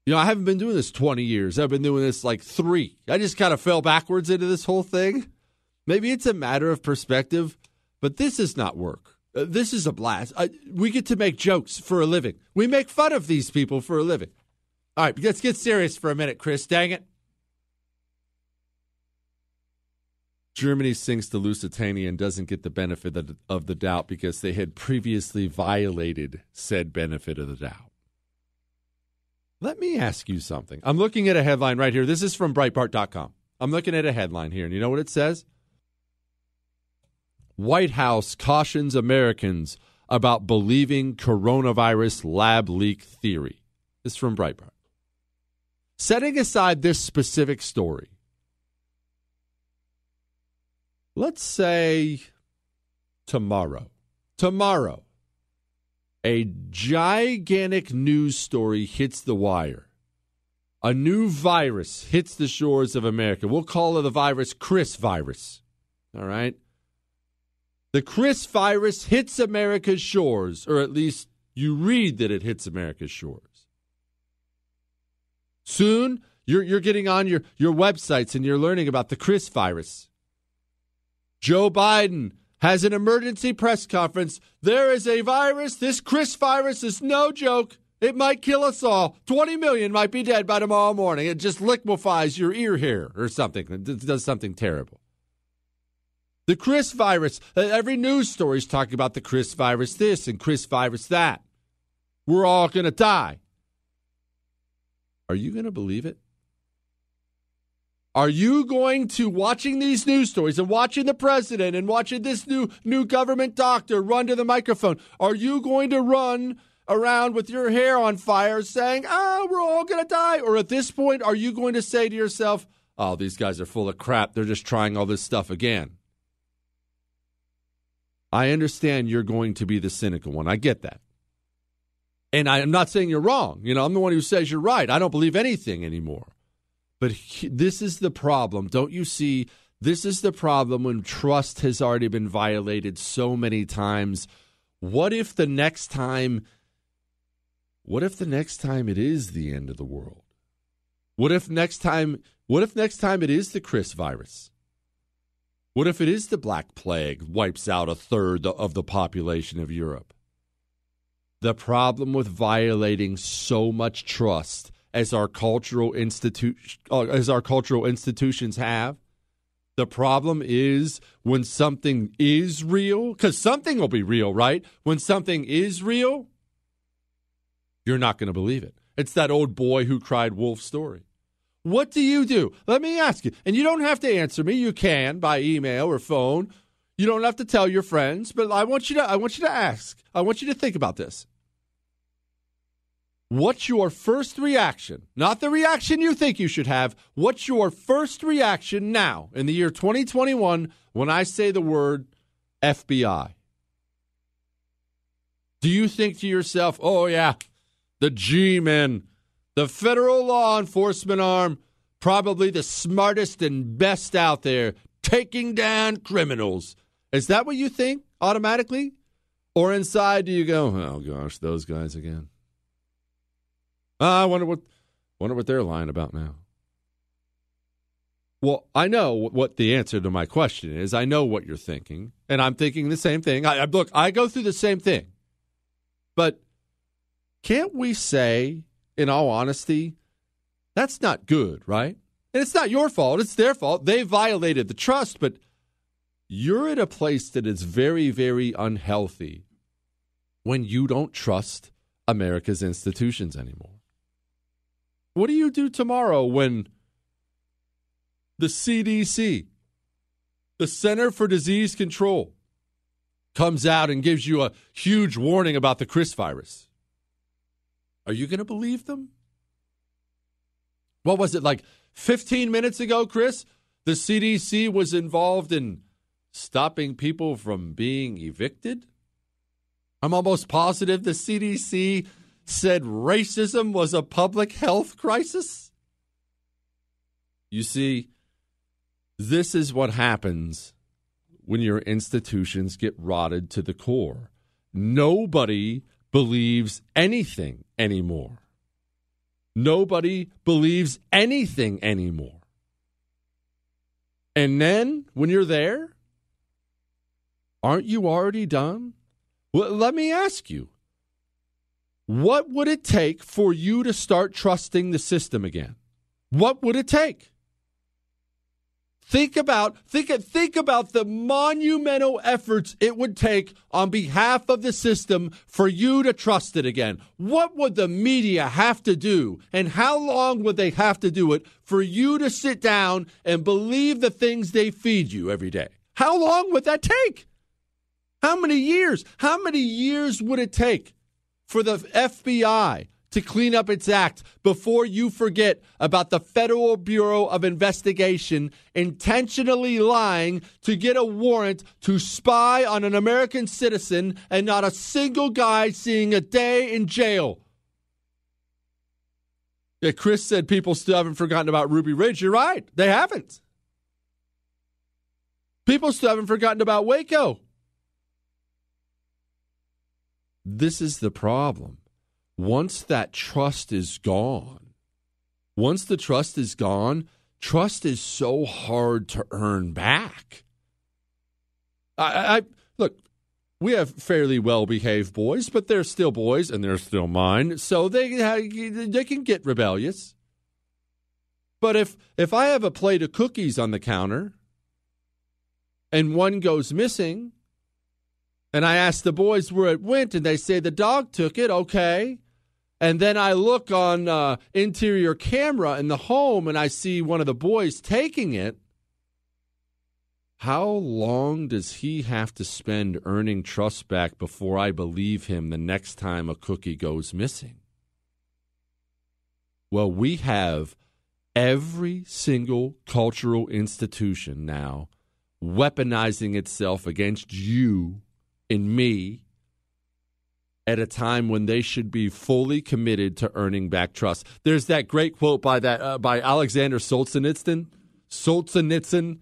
You know, I haven't been doing this 20 years. I've been doing this like three. I just kind of fell backwards into this whole thing. Maybe it's a matter of perspective, but this is not work. Uh, this is a blast. I, we get to make jokes for a living. We make fun of these people for a living. All right, let's get serious for a minute, Chris. Dang it. Germany sinks to Lusitania and doesn't get the benefit of the, doubt because they had previously violated said benefit of the doubt. Let me ask you something. I'm looking at a headline right here. This is from Breitbart.com. I'm looking at a headline here, and you know what it says? White House cautions Americans about believing coronavirus lab leak theory. This is from Breitbart. Setting aside this specific story, let's say tomorrow, tomorrow, a gigantic news story hits the wire. A new virus hits the shores of America. We'll call it the virus Chris virus. All right? The Chris virus hits America's shores, or at least you read that it hits America's shores. Soon, you're, you're getting on your, your websites and you're learning about the Chris virus. Joe Biden has an emergency press conference. There is a virus. This Chris virus is no joke. It might kill us all. 20 million might be dead by tomorrow morning. It just liquefies your ear hair or something. It does something terrible. The Chris virus. uh, Every news story is talking about the Chris virus this and Chris virus that. We're all going to die. Are you going to believe it? Are you going to watching these news stories and watching the president and watching this new new government doctor run to the microphone? Are you going to run around with your hair on fire saying, "Oh, we're all going to die"? Or at this point are you going to say to yourself, "Oh, these guys are full of crap. They're just trying all this stuff again." I understand you're going to be the cynical one. I get that. And I'm not saying you're wrong. You know, I'm the one who says you're right. I don't believe anything anymore. But he, this is the problem. Don't you see? This is the problem when trust has already been violated so many times. What if the next time what if the next time it is the end of the world? What if next time what if next time it is the Chris virus? What if it is the Black Plague wipes out a third of the population of Europe? The problem with violating so much trust as our cultural institu- uh, as our cultural institutions have, the problem is when something is real, because something will be real, right? When something is real, you're not going to believe it. It's that old boy who cried wolf story. What do you do? Let me ask you. And you don't have to answer me. You can by email or phone. You don't have to tell your friends, but I want you to I want you to ask. I want you to think about this. What's your first reaction? Not the reaction you think you should have. What's your first reaction now in the year 2021 when I say the word FBI? Do you think to yourself, "Oh yeah, the G-men the federal law enforcement arm, probably the smartest and best out there, taking down criminals. Is that what you think automatically? Or inside do you go, oh gosh, those guys again? Uh, I wonder what wonder what they're lying about now. Well, I know what the answer to my question is. I know what you're thinking, and I'm thinking the same thing. I, I look, I go through the same thing. But can't we say in all honesty, that's not good, right? And it's not your fault, it's their fault. They violated the trust, but you're at a place that is very, very unhealthy when you don't trust America's institutions anymore. What do you do tomorrow when the CDC, the Center for Disease Control, comes out and gives you a huge warning about the Chris virus? Are you going to believe them? What was it like 15 minutes ago, Chris? The CDC was involved in stopping people from being evicted? I'm almost positive the CDC said racism was a public health crisis. You see, this is what happens when your institutions get rotted to the core. Nobody believes anything anymore. Nobody believes anything anymore. And then when you're there, aren't you already done? Well, let me ask you what would it take for you to start trusting the system again? What would it take? Think about think think about the monumental efforts it would take on behalf of the system for you to trust it again. What would the media have to do and how long would they have to do it for you to sit down and believe the things they feed you every day? How long would that take? How many years? How many years would it take for the FBI to clean up its act before you forget about the Federal Bureau of Investigation intentionally lying to get a warrant to spy on an American citizen and not a single guy seeing a day in jail. Yeah, Chris said people still haven't forgotten about Ruby Ridge. You're right. They haven't. People still haven't forgotten about Waco. This is the problem once that trust is gone, once the trust is gone, trust is so hard to earn back. I, I look, we have fairly well behaved boys, but they're still boys and they're still mine, so they they can get rebellious. But if if I have a plate of cookies on the counter and one goes missing, and I ask the boys where it went, and they say the dog took it, okay. And then I look on uh, interior camera in the home and I see one of the boys taking it. How long does he have to spend earning trust back before I believe him the next time a cookie goes missing? Well, we have every single cultural institution now weaponizing itself against you and me at a time when they should be fully committed to earning back trust. There's that great quote by that uh, by Alexander Solzhenitsyn. Solzhenitsyn.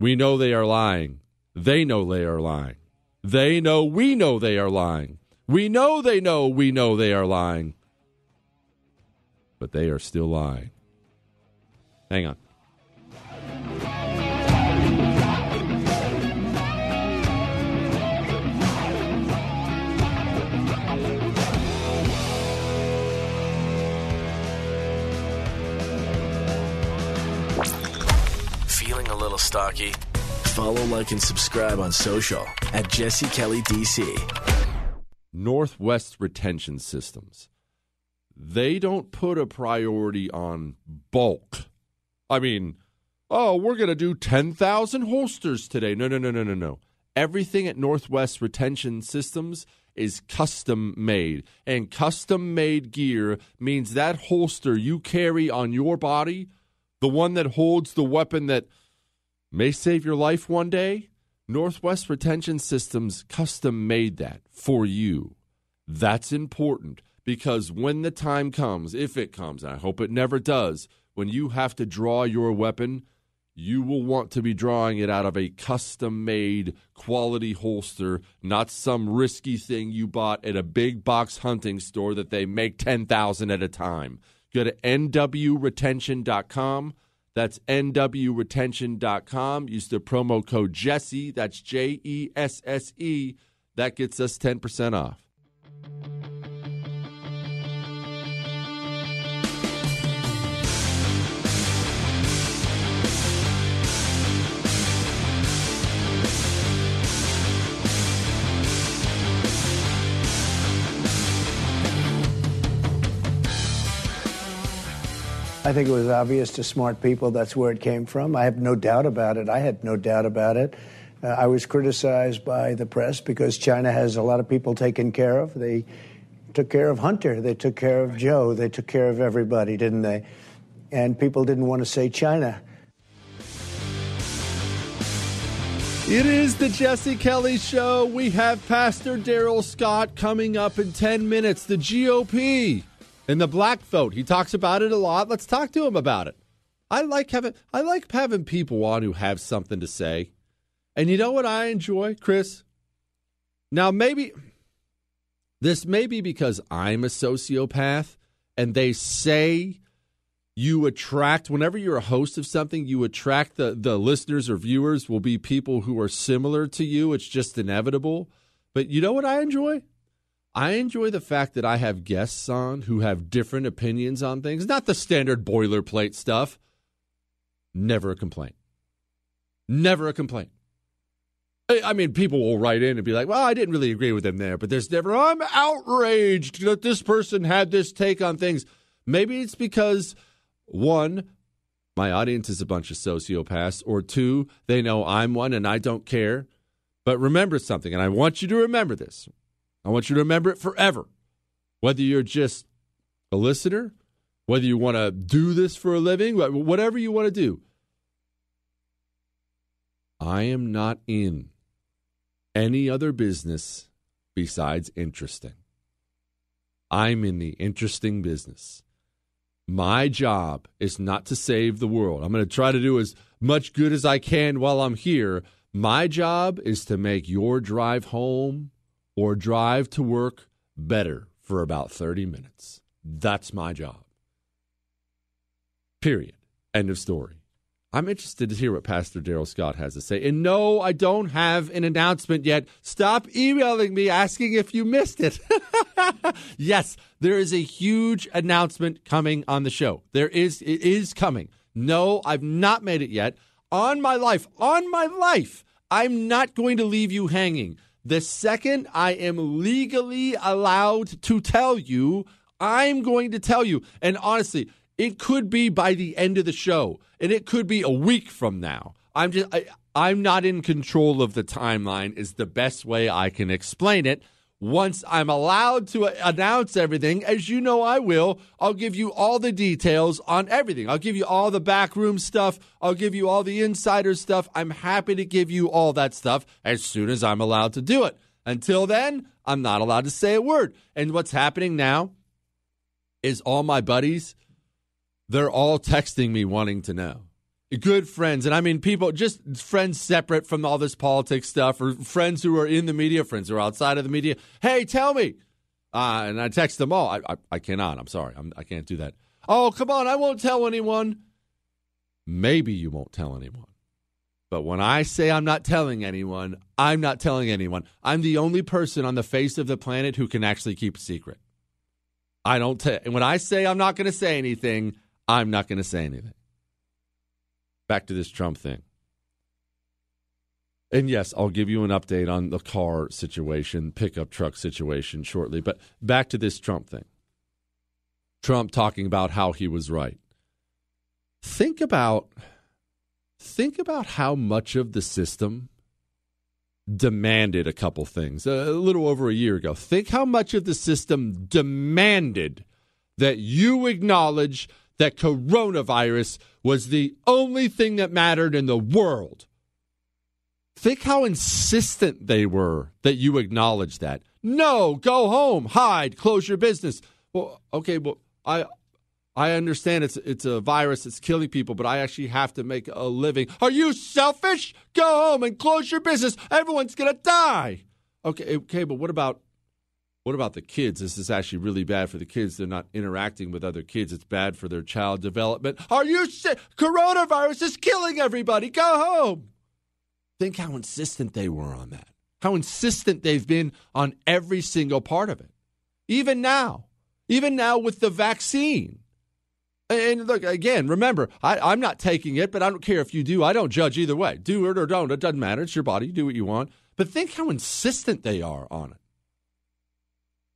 We know they are lying. They know they are lying. They know we know they are lying. We know they know we know they are lying. But they are still lying. Hang on. Stocky? Follow, like, and subscribe on social at Jesse Kelly DC. Northwest Retention Systems. They don't put a priority on bulk. I mean, oh, we're going to do 10,000 holsters today. No, no, no, no, no, no. Everything at Northwest Retention Systems is custom made. And custom made gear means that holster you carry on your body, the one that holds the weapon that may save your life one day, Northwest Retention Systems custom made that for you. That's important because when the time comes, if it comes, and I hope it never does, when you have to draw your weapon, you will want to be drawing it out of a custom made quality holster, not some risky thing you bought at a big box hunting store that they make 10,000 at a time. Go to nwretention.com. That's nwretention.com. Use the promo code Jesse. That's J E S S E. That gets us 10% off. I think it was obvious to smart people that's where it came from. I have no doubt about it. I had no doubt about it. Uh, I was criticized by the press because China has a lot of people taken care of. They took care of Hunter, they took care of Joe, they took care of everybody, didn't they? And people didn't want to say China. It is the Jesse Kelly Show. We have Pastor Darrell Scott coming up in 10 minutes. The GOP and the black vote. He talks about it a lot. Let's talk to him about it. I like having I like having people on who have something to say. And you know what I enjoy, Chris? Now maybe this may be because I'm a sociopath and they say you attract whenever you're a host of something, you attract the the listeners or viewers will be people who are similar to you. It's just inevitable. But you know what I enjoy? I enjoy the fact that I have guests on who have different opinions on things, not the standard boilerplate stuff. Never a complaint. Never a complaint. I mean, people will write in and be like, well, I didn't really agree with them there, but there's never, I'm outraged that this person had this take on things. Maybe it's because, one, my audience is a bunch of sociopaths, or two, they know I'm one and I don't care. But remember something, and I want you to remember this. I want you to remember it forever. Whether you're just a listener, whether you want to do this for a living, whatever you want to do, I am not in any other business besides interesting. I'm in the interesting business. My job is not to save the world. I'm going to try to do as much good as I can while I'm here. My job is to make your drive home or drive to work better for about 30 minutes. That's my job. Period. End of story. I'm interested to hear what Pastor Darrell Scott has to say. And no, I don't have an announcement yet. Stop emailing me asking if you missed it. [LAUGHS] yes, there is a huge announcement coming on the show. There is it is coming. No, I've not made it yet. On my life, on my life, I'm not going to leave you hanging. The second I am legally allowed to tell you, I'm going to tell you. And honestly, it could be by the end of the show, and it could be a week from now. I'm just I, I'm not in control of the timeline. Is the best way I can explain it. Once I'm allowed to uh, announce everything, as you know I will, I'll give you all the details on everything. I'll give you all the backroom stuff. I'll give you all the insider stuff. I'm happy to give you all that stuff as soon as I'm allowed to do it. Until then, I'm not allowed to say a word. And what's happening now is all my buddies, they're all texting me wanting to know good friends, and I mean people, just friends separate from all this politics stuff, or friends who are in the media, friends who are outside of the media. Hey, tell me. Uh, and I text them all. I, I, I cannot. I'm sorry. I'm, I can't do that. Oh, come on. I won't tell anyone. Maybe you won't tell anyone. But when I say I'm not telling anyone, I'm not telling anyone. I'm the only person on the face of the planet who can actually keep a secret. I don't tell. And when I say I'm not going to say anything, I'm not going to say anything back to this Trump thing. And yes, I'll give you an update on the car situation, pickup truck situation shortly. But back to this Trump thing. Trump talking about how he was right. Think about think about how much of the system demanded a couple things a little over a year ago. Think how much of the system demanded that you acknowledge that coronavirus was the only thing that mattered in the world. Think how insistent they were that you acknowledge that. No, go home, hide, close your business. Well, okay, well, I I understand it's it's a virus that's killing people, but I actually have to make a living. Are you selfish? Go home and close your business. Everyone's gonna die. Okay, okay, but what about what about the kids? This is actually really bad for the kids. They're not interacting with other kids. It's bad for their child development. Are you sick? Coronavirus is killing everybody. Go home. Think how insistent they were on that. How insistent they've been on every single part of it. Even now, even now with the vaccine. And look, again, remember, I, am not taking it, but I don't care if you do. I don't judge either way. Do it or don't. It doesn't matter. It's your body. Do what you want. But think how insistent they are on it.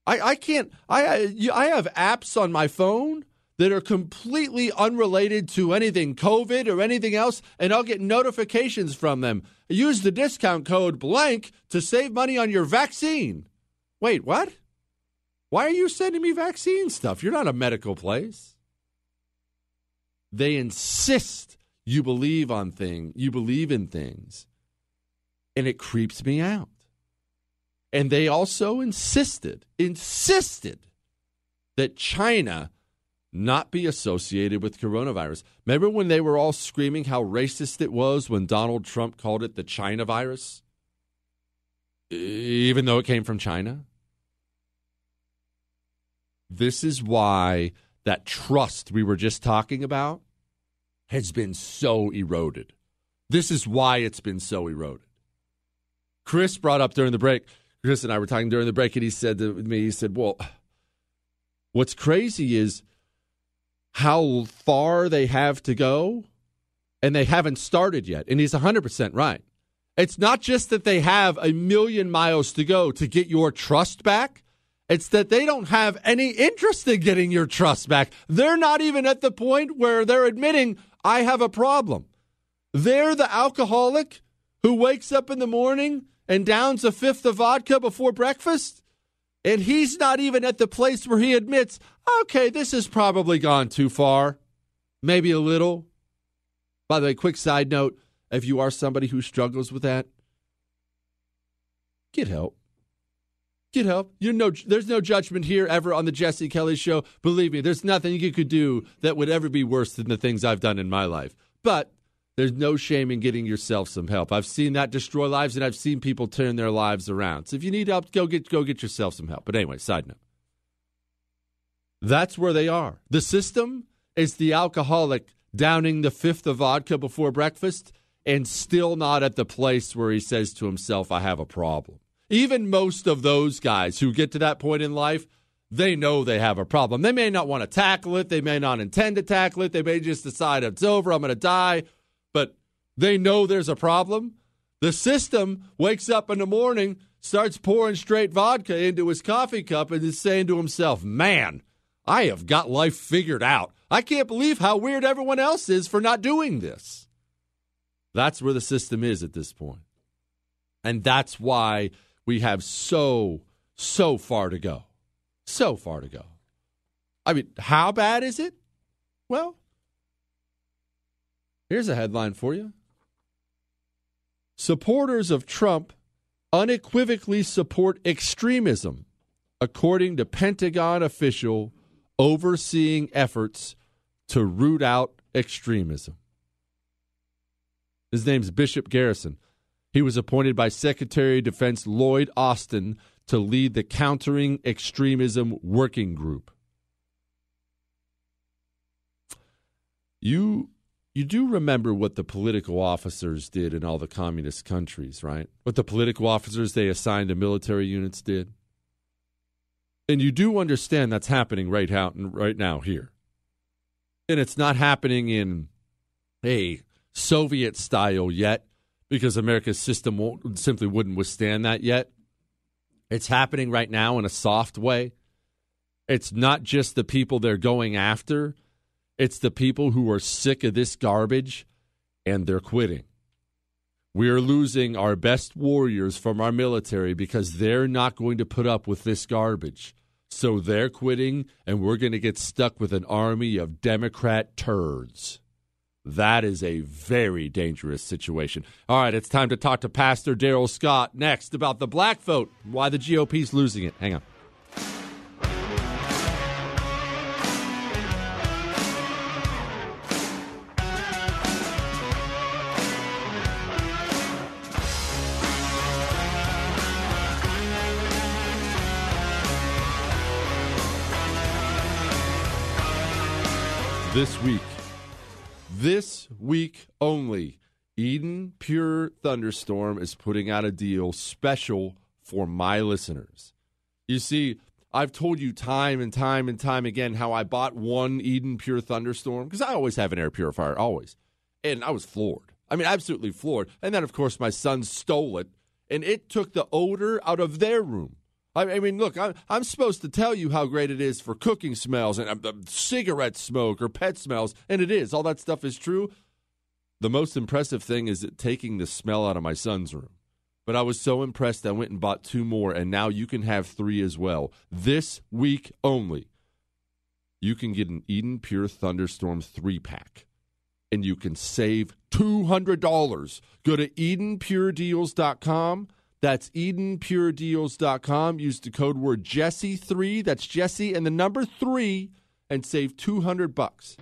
I, I can't. I I have apps on my phone that are completely unrelated to anything COVID or anything else, and I'll get notifications from them. Use the discount code blank to save money on your vaccine. Wait, what? Why are you sending me vaccine stuff? You're not a medical place. They insist you believe on things, you believe in things, and it creeps me out. And they also insisted, insisted that China not be associated with coronavirus. Remember when they were all screaming how racist it was when Donald Trump called it the China virus? Even though it came from China? This is why that trust we were just talking about has been so eroded. This is why it's been so eroded. Chris brought up during the break Chris and I were talking during the break, and he said to me, he said, Well, what's crazy is how far they have to go, and they haven't started yet. And he's 100% right. It's not just that they have a million miles to go to get your trust back. It's that they don't have any interest in getting your trust back. They're not even at the point where they're admitting, I have a problem. They're the alcoholic who wakes up in the morning and downs a fifth of vodka before breakfast? And he's not even at the place where he admits, okay, this has probably gone too far. Maybe a little. By the way, quick side note if you are somebody who struggles with that, get help. Get help. You know, there's no judgment here ever on the Jesse Kelly show. Believe me, there's nothing you could do that would ever be worse than the things I've done in my life. But there's no shame in getting yourself some help. I've seen that destroy lives, and I've seen people turn their lives around. So if you need help, go get go get yourself some help. But anyway, side note. That's where they are. The system is the alcoholic downing the fifth of vodka before breakfast and still not at the place where he says to himself, I have a problem. Even most of those guys who get to that point in life, they know they have a problem. They may not want to tackle it. They may not intend to tackle it. They may just decide it's over. I'm going to die they know there's a problem. The system wakes up in the morning, starts pouring straight vodka into his coffee cup and is saying to himself, Man, I have got life figured out. I can't believe how weird everyone else is for not doing this. That's where the system is at this point. And that's why we have so, so far to go. So far to go. I mean, how bad is it? Well, here's a headline for you. Supporters of Trump unequivocally support extremism, according to Pentagon official overseeing efforts to root out extremism. His name's Bishop Garrison. He was appointed by Secretary of Defense Lloyd Austin to lead the Countering Extremism Working Group. You you do remember what the political officers did in all the communist countries, right? What the political officers they assigned to military units did. And you do understand that's happening right out and right now here. And it's not happening in a Soviet style yet because America's system simply wouldn't withstand that yet. It's happening right now in a soft way. It's not just the people they're going after, it's the people who are sick of this garbage and they're quitting. We are losing our best warriors from our military because they're not going to put up with this garbage. So they're quitting, and we're going to get stuck with an army of Democrat turds. That is a very dangerous situation. All right, it's time to talk to Pastor Darrell Scott next about the black vote, why the GOP's losing it. Hang on. This week, this week only, Eden Pure Thunderstorm is putting out a deal special for my listeners. You see, I've told you time and time and time again how I bought one Eden Pure Thunderstorm because I always have an air purifier, always. And I was floored. I mean, absolutely floored. And then, of course, my son stole it and it took the odor out of their room. I mean, look, I'm, I'm supposed to tell you how great it is for cooking smells and uh, cigarette smoke or pet smells, and it is. All that stuff is true. The most impressive thing is it taking the smell out of my son's room. But I was so impressed, I went and bought two more, and now you can have three as well. This week only, you can get an Eden Pure Thunderstorm three pack, and you can save $200. Go to EdenPureDeals.com that's EdenPureDeals.com. Use the code word Jesse3. That's Jesse and the number three, and save 200 bucks.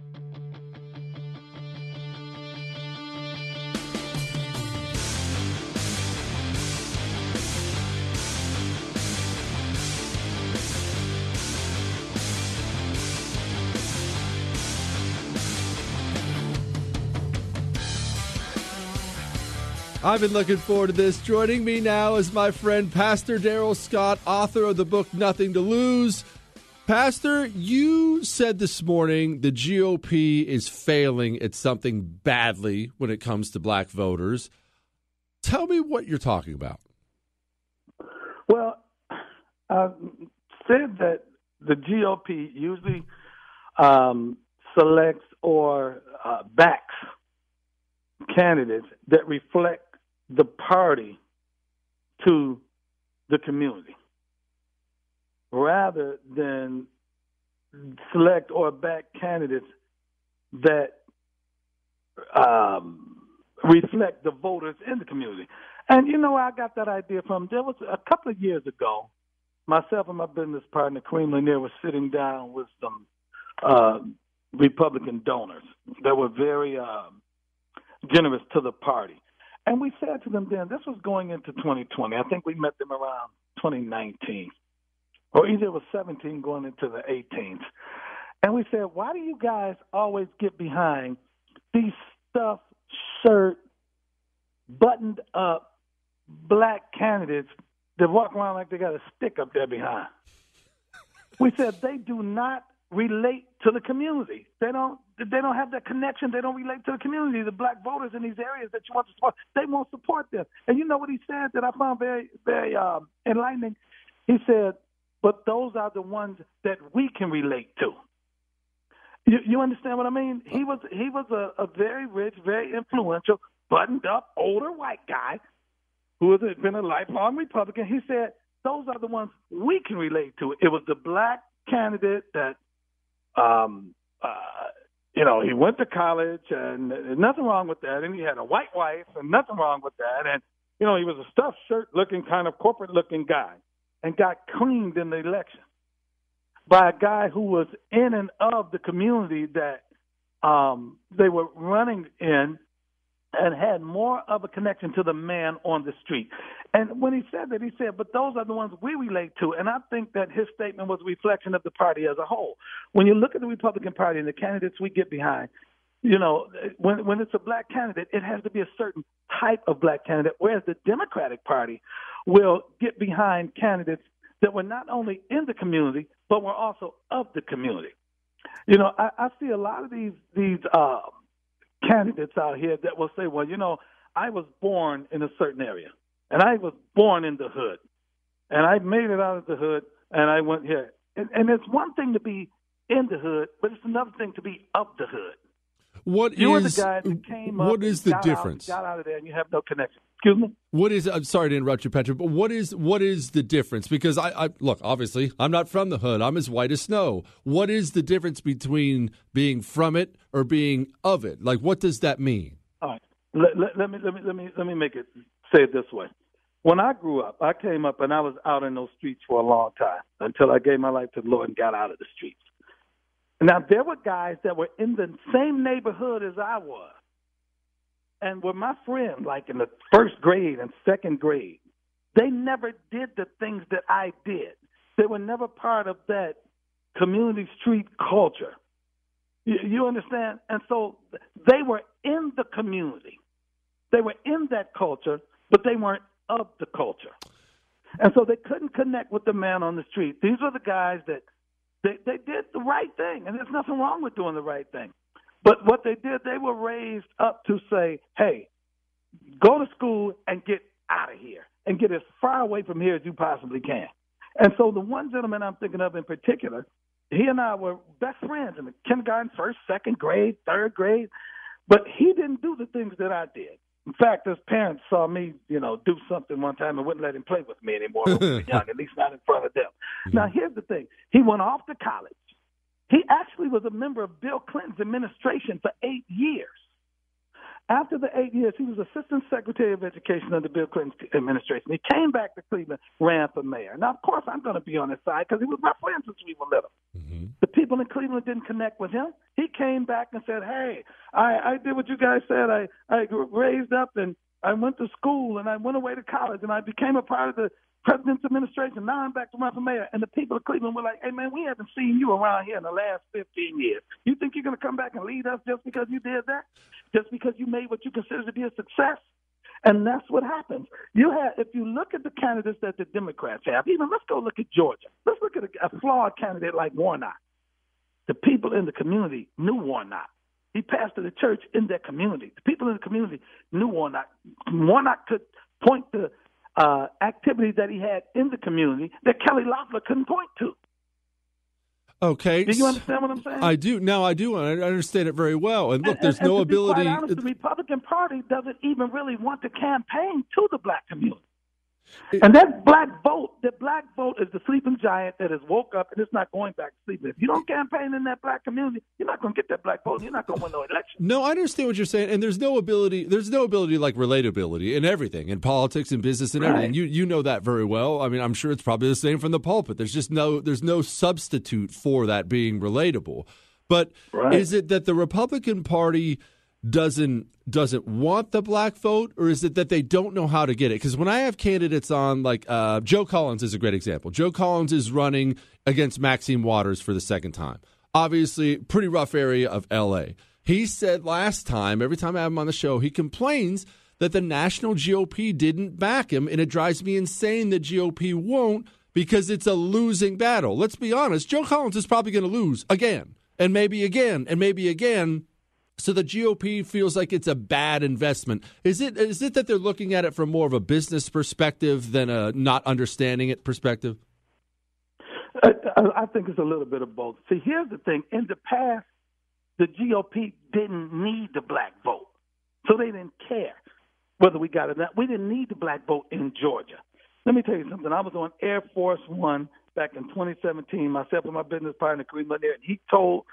I've been looking forward to this. Joining me now is my friend Pastor Darrell Scott, author of the book Nothing to Lose. Pastor, you said this morning the GOP is failing at something badly when it comes to black voters. Tell me what you're talking about. Well, I said that the GOP usually um, selects or uh, backs candidates that reflect the party to the community rather than select or back candidates that um, reflect the voters in the community. And you know where I got that idea from? There was a couple of years ago, myself and my business partner, Kareem Lanier, was sitting down with some uh, Republican donors that were very uh, generous to the party. And we said to them then, this was going into 2020. I think we met them around 2019, or either it was 17 going into the 18th. And we said, why do you guys always get behind these stuffed shirt, buttoned up black candidates that walk around like they got a stick up there behind? We said they do not relate to the community. They don't they don't have that connection. They don't relate to the community. The black voters in these areas that you want to support, they won't support them. And you know what he said that I found very very um, enlightening. He said, "But those are the ones that we can relate to." You, you understand what I mean? He was he was a, a very rich, very influential, buttoned up, older white guy who has been a lifelong Republican. He said those are the ones we can relate to. It was the black candidate that, um, uh, you know, he went to college and nothing wrong with that. And he had a white wife and nothing wrong with that. And you know, he was a stuffed shirt looking kind of corporate looking guy and got cleaned in the election by a guy who was in and of the community that um, they were running in and had more of a connection to the man on the street. And when he said that, he said, but those are the ones we relate to. And I think that his statement was a reflection of the party as a whole. When you look at the Republican Party and the candidates we get behind, you know, when when it's a black candidate, it has to be a certain type of black candidate, whereas the Democratic Party will get behind candidates that were not only in the community, but were also of the community. You know, I, I see a lot of these these uh, candidates out here that will say, "Well, you know, I was born in a certain area, and I was born in the hood, and I made it out of the hood, and I went here." And, and it's one thing to be in the hood, but it's another thing to be of the hood. What you is- the guy that came up what is the difference? Out, got out of there, and you have no connection. Excuse me. What is? I'm sorry to interrupt you, Patrick, but what is what is the difference? Because I, I look, obviously, I'm not from the hood. I'm as white as snow. What is the difference between being from it or being of it? Like, what does that mean? All right. Let, let, let me let me let me let me make it say it this way. When I grew up, I came up and I was out in those streets for a long time until I gave my life to the Lord and got out of the streets. Now there were guys that were in the same neighborhood as I was, and were my friends, like in the first grade and second grade. They never did the things that I did. They were never part of that community street culture. You, you understand? And so they were in the community. They were in that culture, but they weren't of the culture. And so they couldn't connect with the man on the street. These were the guys that they, they did the right thing, and there's nothing wrong with doing the right thing. But what they did, they were raised up to say, hey, go to school and get out of here and get as far away from here as you possibly can. And so the one gentleman I'm thinking of in particular, he and I were best friends in the kindergarten, first, second grade, third grade, but he didn't do the things that I did. In fact, his parents saw me, you know, do something one time and wouldn't let him play with me anymore when we were [LAUGHS] young, at least not in front of them. Now, here's the thing. He went off to college. He actually was a member of Bill Clinton's administration for eight years. After the eight years, he was Assistant Secretary of Education under Bill Clinton's administration. He came back to Cleveland, ran for mayor. Now, of course, I'm going to be on his side because he was my friend since we were little. The people in Cleveland didn't connect with him. He came back and said, "Hey, I, I did what you guys said. I I raised up and I went to school and I went away to college and I became a part of the president's administration. Now I'm back to run for mayor." And the people of Cleveland were like, "Hey, man, we haven't seen you around here in the last 15 years. You think you're going to come back and lead us just because you did that? Just because you made what you consider to be a success?" And that's what happens. You have, if you look at the candidates that the Democrats have, even let's go look at Georgia. Let's look at a, a flawed candidate like Warnock. The people in the community knew Warnock. He pastored the church in their community. The people in the community knew Warnock. Warnock could point to uh, activities that he had in the community that Kelly Loeffler couldn't point to. Okay, Do you understand what I'm saying? I do. Now I do. I understand it very well. And look, And- there's and- no and quite ability. honest, the Republican Party doesn't even really want to campaign to the black community. And that black vote, that black vote is the sleeping giant that has woke up and it's not going back to sleep. If you don't campaign in that black community, you're not going to get that black vote. You're not going to win no election. No, I understand what you're saying, and there's no ability. There's no ability like relatability in everything, in politics and business and everything. You you know that very well. I mean, I'm sure it's probably the same from the pulpit. There's just no there's no substitute for that being relatable. But Right. is it that the Republican Party doesn't doesn't want the black vote, or is it that they don't know how to get it? Because when I have candidates on, like uh, Joe Collins is a great example. Joe Collins is running against Maxine Waters for the second time. Obviously, pretty rough area of L.A. He said last time, every time I have him on the show, he complains that the national GOP didn't back him, and it drives me insane the GOP won't because it's a losing battle. Let's be honest. Joe Collins is probably going to lose again and maybe again and maybe again. So the GOP feels like it's a bad investment. Is it is it that they're looking at it from more of a business perspective than a not understanding it perspective? Uh, I, I think it's a little bit of both. See, here's the thing: in the past, the GOP didn't need the black vote, so they didn't care whether we got it or not. We didn't need the black vote in Georgia. Let me tell you something. I was on Air Force One back in 2017. Myself and my business partner Kareem Lanier, and he told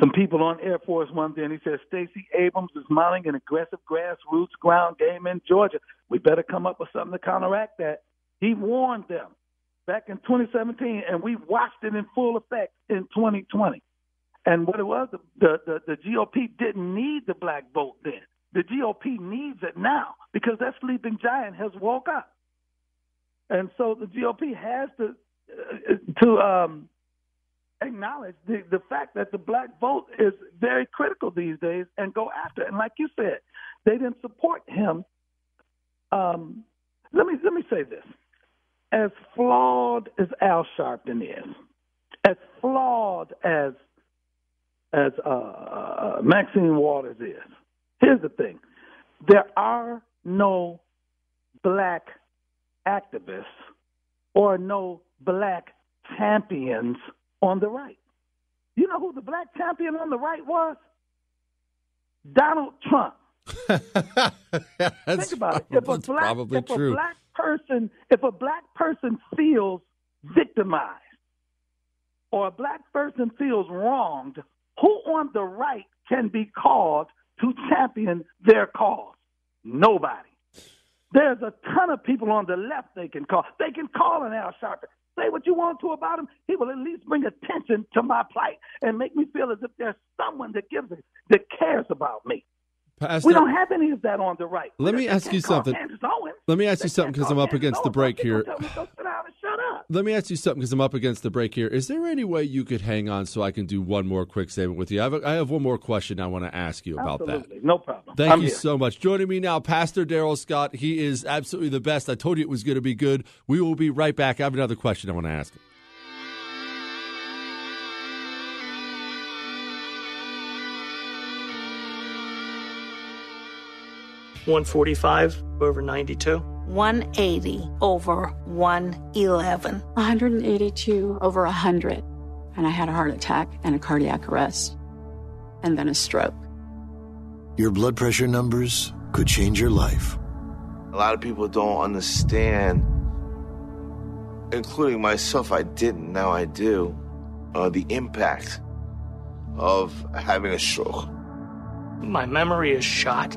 some people on Air Force One then. He said Stacey Abrams is mounting an aggressive grassroots ground game in Georgia. We better come up with something to counteract that. He warned them back in 2017, and we watched it in full effect in 2020. And what it was, the, the, the, the GOP didn't need the black vote then. The GOP needs it now because that sleeping giant has woke up. And so the GOP has to uh, to um, acknowledge the, the fact that the black vote is very critical these days and go after it. And like you said, they didn't support him. Um, let me let me say this: as flawed as Al Sharpton is, as flawed as as uh, uh, Maxine Waters is, here's the thing: there are no black activists or no black champions on the right. You know who the black champion on the right was? Donald Trump. [LAUGHS] Think about it. If a black, probably if true. a black person, if a black person feels victimized or a black person feels wronged, who on the right can be called to champion their cause? Nobody. There's a ton of people on the left they can call. They can call an Al Sharpton. Say what you want to about him. He will at least bring attention to my plight and make me feel as if there's someone that gives it, that cares about me. Pastor, we don't have any of that on the right. Let me ask you something. Let me ask you something because I'm up against the break here. Let me ask you something because I'm up against the break here. Is there any way you could hang on so I can do one more quick statement with you? I have, a, I have one more question I want to ask you about that. No problem. Thank I'm you here. so much. Joining me now, Pastor Darrell Scott. He is absolutely the best. I told you it was going to be good. We will be right back. I have another question I want to ask him. 145 over 92. 180 over 111. 182 over 100. And I had a heart attack and a cardiac arrest, and then a stroke. Your blood pressure numbers could change your life. A lot of people don't understand, including myself. I didn't, now I do, uh, the impact of having a stroke. My memory is shot.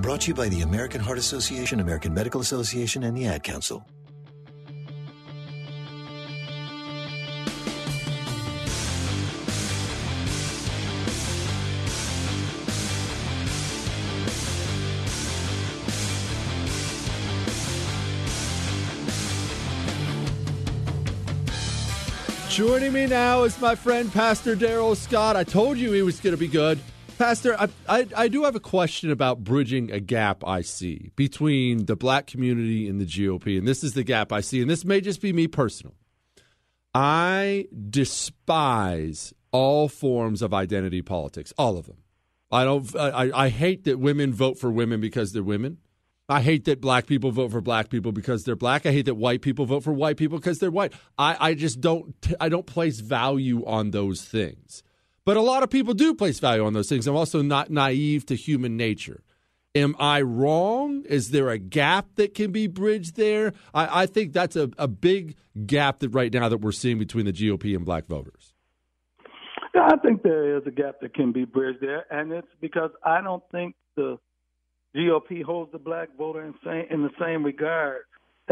Brought to you by the American Heart Association, American Medical Association, and the Ad Council. Joining me now is my friend Pastor Darrell Scott. I told you he was going to be good. Pastor, I, I, I do have a question about bridging a gap I see between the black community and the GOP. And this is the gap I see. And this may just be me personal. I despise all forms of identity politics, all of them. I don't. I, I hate that women vote for women because they're women. I hate that black people vote for black people because they're black. I hate that white people vote for white people because they're white. I, I just don't. I don't place value on those things. But a lot of people do place value on those things. I'm also not naive to human nature. Am I wrong? Is there a gap that can be bridged there? I, I think that's a, a big gap that right now that we're seeing between the GOP and black voters. Yeah, I think there is a gap that can be bridged there, and it's because I don't think the GOP holds the black voter in, same, in the same regard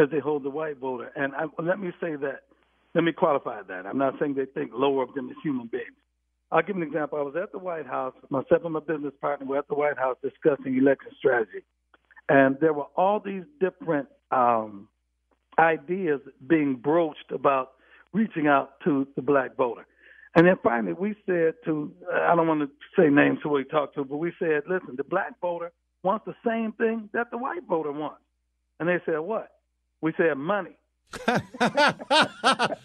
as they hold the white voter. And I, let me say that let me qualify that. I'm not saying they think lower of them as human beings. I'll give an example. I was at the White House. Myself and my business partner were at the White House discussing election strategy, and there were all these different um, ideas being broached about reaching out to the black voter. And then finally, we said to, I don't want to say names who we talked to, but we said, listen, the black voter wants the same thing that the white voter wants. And they said, what? We said, money. [LAUGHS] [LAUGHS] I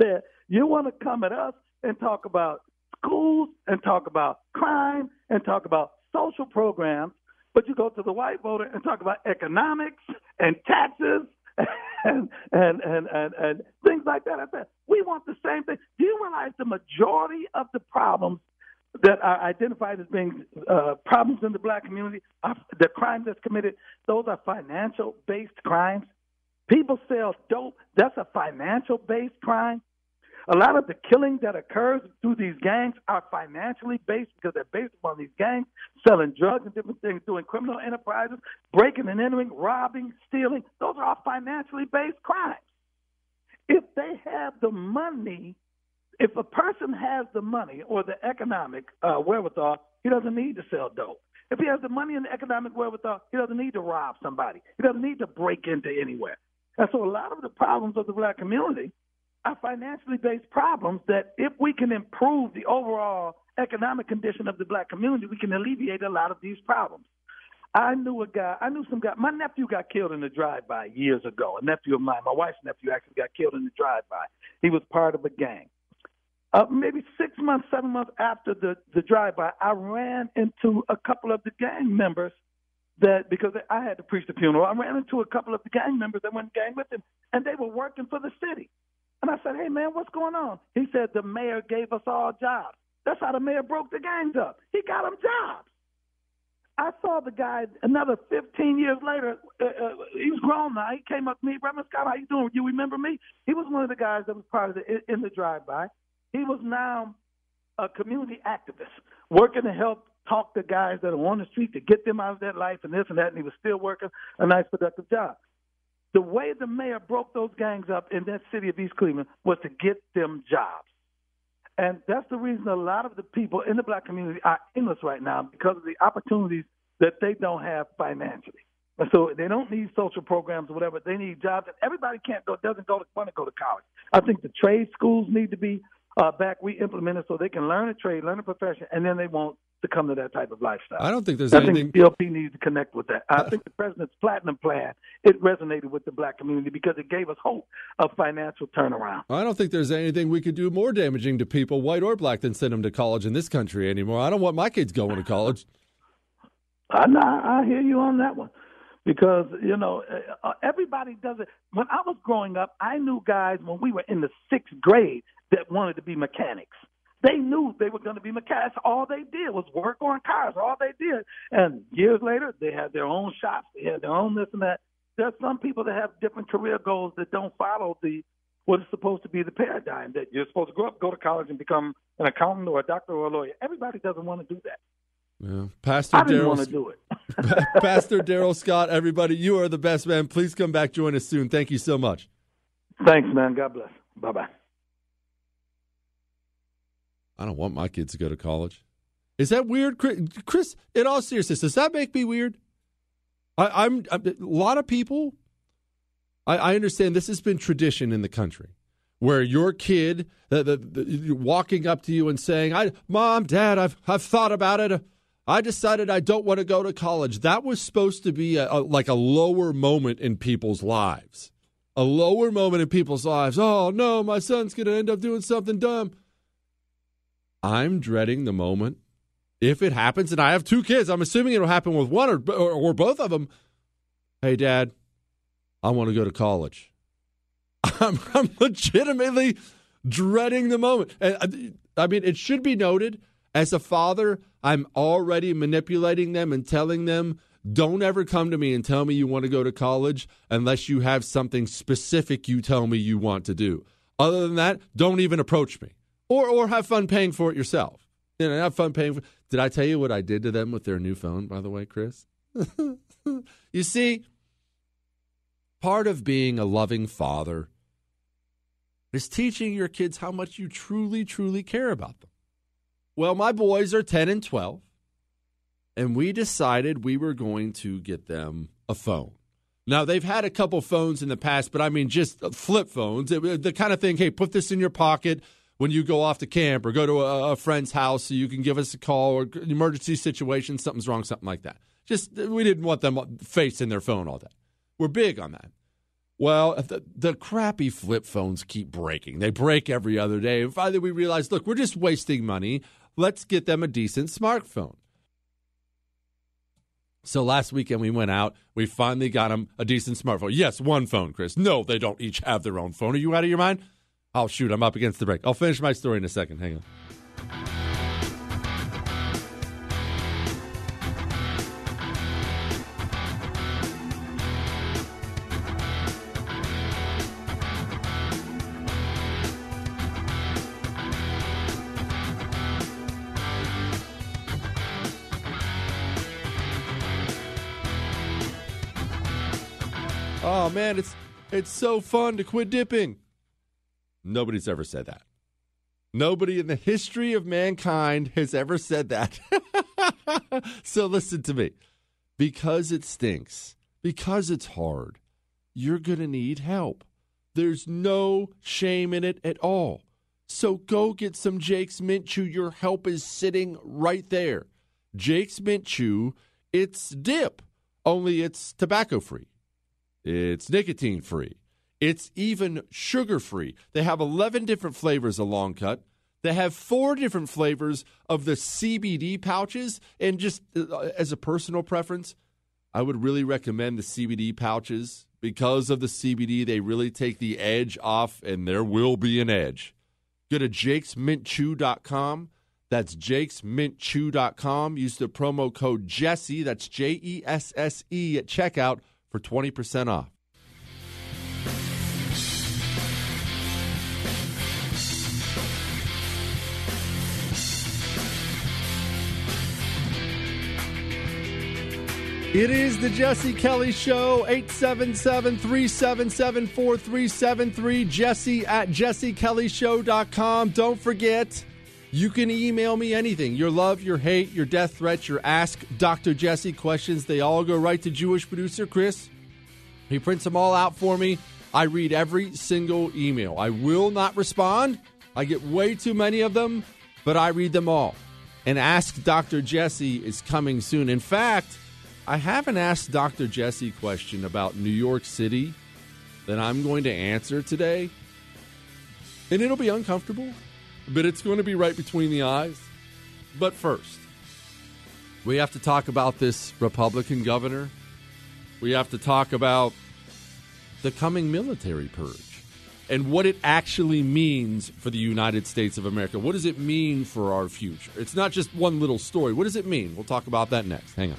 said, you want to come at us and talk about schools and talk about crime and talk about social programs, but you go to the white voter and talk about economics and taxes [LAUGHS] and and and and, and things like that. I said, we want the same thing. Do you realize the majority of the problems that are identified as being uh, problems in the black community, are, the crimes that's committed, those are financial based crimes. People sell dope, that's a financial based crime. A lot of the killing that occurs through these gangs are financially based because they're based upon these gangs selling drugs and different things, doing criminal enterprises, breaking and entering, robbing, stealing. Those are all financially based crimes. If they have the money, if a person has the money or the economic uh, wherewithal, he doesn't need to sell dope. If he has the money and the economic wherewithal, he doesn't need to rob somebody. He doesn't need to break into anywhere. And so a lot of the problems of the black community are financially based problems that if we can improve the overall economic condition of the black community, we can alleviate a lot of these problems. I knew a guy, I knew some guy, my nephew got killed in a drive-by years ago. A nephew of mine, my wife's nephew actually got killed in the drive-by. He was part of a gang. Uh, maybe six months, seven months after the, the drive-by, I ran into a couple of the gang members that, because I had to preach the funeral, I ran into a couple of the gang members that went gang with him, and they were working for the city. And I said, hey, man, what's going on? He said, the mayor gave us all jobs. That's how the mayor broke the gangs up. He got them jobs. I saw the guy another 15 years later. Uh, uh, he was grown now. He came up to me, Reverend Scott, how you doing? You remember me? He was one of the guys that was part of the in the drive-by. He was now a community activist, working to help talk to guys that are on the street to get them out of that life and this and that. And he was still working a nice, productive job. The way the mayor broke those gangs up in that city of East Cleveland was to get them jobs. And that's the reason a lot of the people in the black community are endless right now because of the opportunities that they don't have financially. And so they don't need social programs or whatever. They need jobs. And everybody can't go, doesn't go to, want to go to college. I think the trade schools need to be uh, back re-implemented so they can learn a trade, learn a profession, and then they won't succumb to that type of lifestyle. I don't think there's I anything. think PLP needs to connect with that. I [LAUGHS] think the president's platinum plan it resonated with the black community because it gave us hope of financial turnaround. I don't think there's anything we could do more damaging to people, white or black, than send them to college in this country anymore. I don't want my kids going to college. I, I hear you on that one because you know uh, everybody does it. When I was growing up, I knew guys when we were in the sixth grade that wanted to be mechanics. They knew they were going to be mechanics. All they did was work on cars. All they did, and years later, they had their own shops. They had their own this and that. There's some people that have different career goals that don't follow the what is supposed to be the paradigm that you're supposed to grow up, go to college, and become an accountant or a doctor or a lawyer. Everybody doesn't want to do that. Yeah. Pastor I didn't Darrell want to do it. [LAUGHS] [LAUGHS] Pastor Darrell Scott, everybody, you are the best man. Please come back, join us soon. Thank you so much. Thanks, man. God bless. Bye bye. I don't want my kids to go to college. Is that weird, Chris? In all seriousness, does that make me weird? I, I'm, I'm a lot of people. I, I understand this has been tradition in the country, where your kid, the, the, the, walking up to you and saying, "I, mom, dad, I've I've thought about it. I decided I don't want to go to college." That was supposed to be a, a, like a lower moment in people's lives, a lower moment in people's lives. Oh no, my son's going to end up doing something dumb. I'm dreading the moment if it happens, and I have two kids. I'm assuming it'll happen with one or, or, or both of them. Hey, Dad, I want to go to college. [LAUGHS] I'm, I'm legitimately dreading the moment. And uh, I mean, it should be noted as a father, I'm already manipulating them and telling them, don't ever come to me and tell me you want to go to college unless you have something specific you tell me you want to do. Other than that, don't even approach me or or have fun paying for it yourself. You know, have fun paying for. Did I tell you what I did to them with their new phone? By the way, Chris. [LAUGHS] you see, part of being a loving father is teaching your kids how much you truly, truly care about them. Well, my boys are 10 and 12, and we decided we were going to get them a phone. Now, they've had a couple phones in the past, but I mean just flip phones. The kind of thing, hey, put this in your pocket when you go off to camp or go to a, a friend's house so you can give us a call or emergency situation, something's wrong, something like that. Just, we didn't want them facing their phone all day. We're big on that. Well, the, the, crappy flip phones keep breaking. They break every other day. And finally, we realized look, we're just wasting money. Let's get them a decent smartphone. So last weekend we went out. We finally got them a decent smartphone. Yes, one phone, Chris. No, they don't each have their own phone. Are you out of your mind? Oh, shoot, I'm up against the break. I'll finish my story in a second. Hang on. Oh man, it's it's so fun to quit dipping. Nobody's ever said that. Nobody in the history of mankind has ever said that. [LAUGHS] so listen to me. Because it stinks, because it's hard, you're going to need help. There's no shame in it at all. So go get some Jake's Mint Chew. Your help is sitting right there. Jake's Mint Chew, it's dip, only it's tobacco free. It's nicotine free. It's even sugar free. They have 11 different flavors of long cut. They have four different flavors of the CBD pouches. And just uh, as a personal preference, I would really recommend the CBD pouches because of the CBD. They really take the edge off, and there will be an edge. Go to jakesmintchew.com. That's jakesmintchew.com. Use the promo code Jesse, that's J E S S E, at checkout for 20% off. It is the Jesse Kelly Show, 877 377 4373. Jesse at jessekellyshow.com. Don't forget, you can email me anything your love, your hate, your death threats, your Ask Dr. Jesse questions. They all go right to Jewish producer Chris. He prints them all out for me. I read every single email. I will not respond. I get way too many of them, but I read them all. And Ask Dr. Jesse is coming soon. In fact, I haven't asked Dr. Jesse question about New York City that I'm going to answer today. And it'll be uncomfortable, but it's going to be right between the eyes. But first, we have to talk about this Republican governor. We have to talk about the coming military purge and what it actually means for the United States of America. What does it mean for our future? It's not just one little story. What does it mean? We'll talk about that next. Hang on.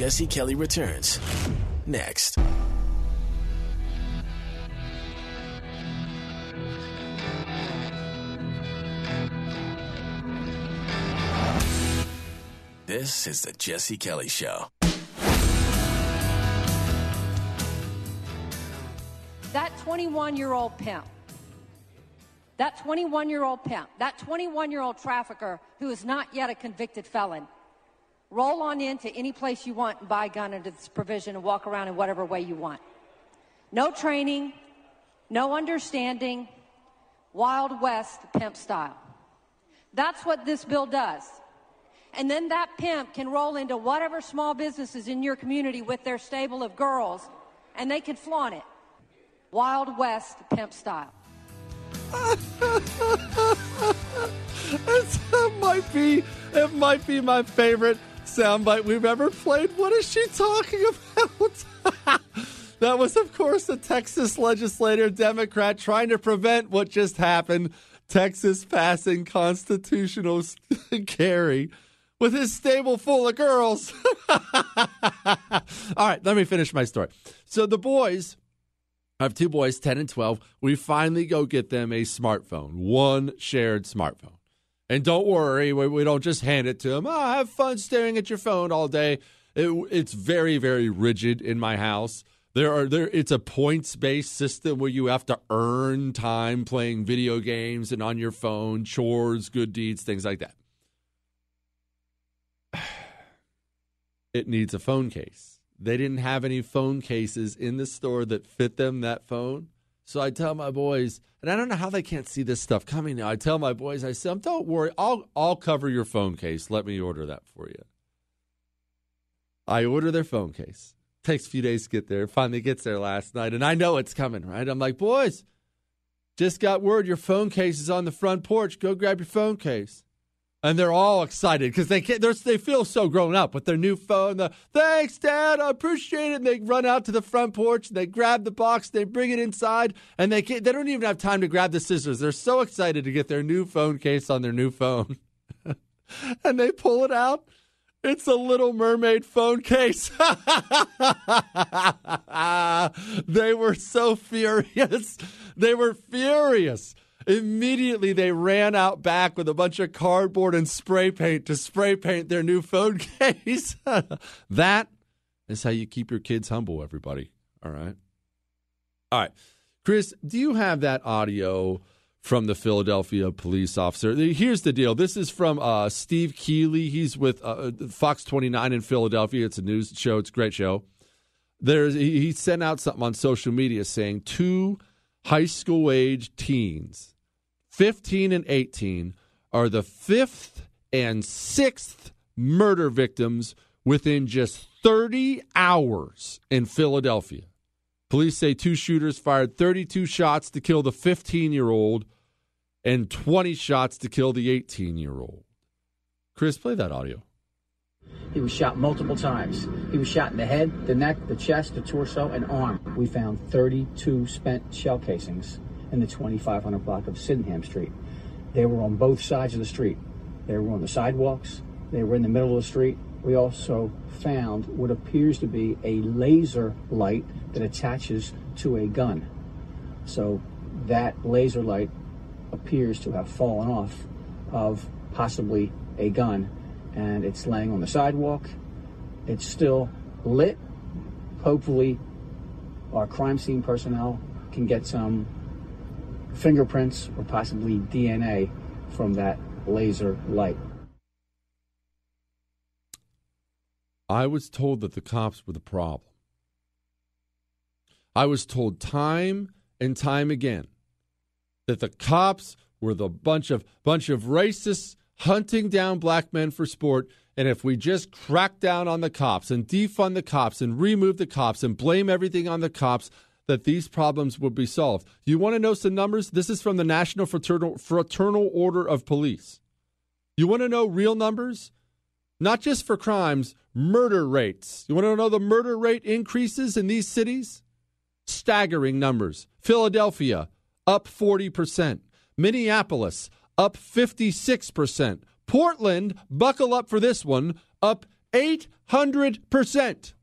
Jesse Kelly returns next. This is the Jesse Kelly Show. That 21 year old pimp, that 21 year old pimp, that 21 year old trafficker who is not yet a convicted felon roll on into any place you want and buy a gun under this provision and walk around in whatever way you want. No training, no understanding, Wild West pimp style. That's what this bill does. And then that pimp can roll into whatever small businesses in your community with their stable of girls and they can flaunt it. Wild West pimp style. [LAUGHS] That might be it might be my favorite soundbite we've ever played. What is she talking [LAUGHS] about? that was, of course, a Texas legislator, Democrat, trying to prevent what just happened. Texas passing constitutional [LAUGHS] carry with his stable full of girls. [LAUGHS] All right, let me finish my story. So the boys I have two boys, 10 and 12. We finally go get them a smartphone, one shared smartphone. And don't worry, we, we don't just hand it to them. Oh, ah, have fun staring at your phone all day. It, it's very, very rigid in my house. There are there. It's a points based system where you have to earn time playing video games and on your phone, chores, good deeds, things like that. [SIGHS] It needs a phone case. They didn't have any phone cases in the store that fit them that phone. So I tell my boys, and I don't know how they can't see this stuff coming now. I tell my boys, I say, don't worry, I'll I'll cover your phone case. Let me order that for you. I order their phone case. Takes a few days to get there. Finally gets there last night, and I know it's coming, right? I'm like, boys, just got word your phone case is on the front porch. Go grab your phone case. And they're all excited because they can't, they're, feel so grown up with their new phone. The, Thanks, Dad. I appreciate it. And they run out to the front porch. They grab the box. They bring it inside, and they they don't even have time to grab the scissors. They're so excited to get their new phone case on their new phone, [LAUGHS] and they pull it out. It's a Little Mermaid phone case. [LAUGHS] they were so furious. They were furious. Immediately, they ran out back with a bunch of cardboard and spray paint to spray paint their new phone [LAUGHS] case. [LAUGHS] that is how you keep your kids humble, everybody. All right. All right. Chris, do you have that audio from the Philadelphia police officer? Here's the deal. This is from uh, Steve Keeley. He's with uh, Fox 29 in Philadelphia. It's a news show, it's a great show. There's, he he sent out something on social media saying two high school age teens, 15 and 18, are the fifth and sixth murder victims within just 30 hours in Philadelphia. Police say two shooters fired 32 shots to kill the 15 year old and 20 shots to kill the 18 year old. Chris, play that audio. He was shot multiple times. He was shot in the head, the neck, the chest, the torso, and arm. We found 32 spent shell casings in the 2500 block of Sydenham Street. They were on both sides of the street. They were on the sidewalks. They were in the middle of the street. We also found what appears to be a laser light that attaches to a gun. So that laser light appears to have fallen off of possibly a gun and it's laying on the sidewalk. It's still lit. Hopefully, our crime scene personnel can get some fingerprints or possibly DNA from that laser light. I was told that the cops were the problem. I was told time and time again that the cops were the bunch of bunch of racists hunting down black men for sport. And if we just crack down on the cops and defund the cops and remove the cops and blame everything on the cops, that these problems would be solved. You want to know some numbers? This is from the National Fraternal, Fraternal Order of Police. You want to know real numbers? Not just for crimes, murder rates. You want to know the murder rate increases in these cities? Staggering numbers. Philadelphia, up 40%. Minneapolis, up 56%. Portland, buckle up for this one, up 800%.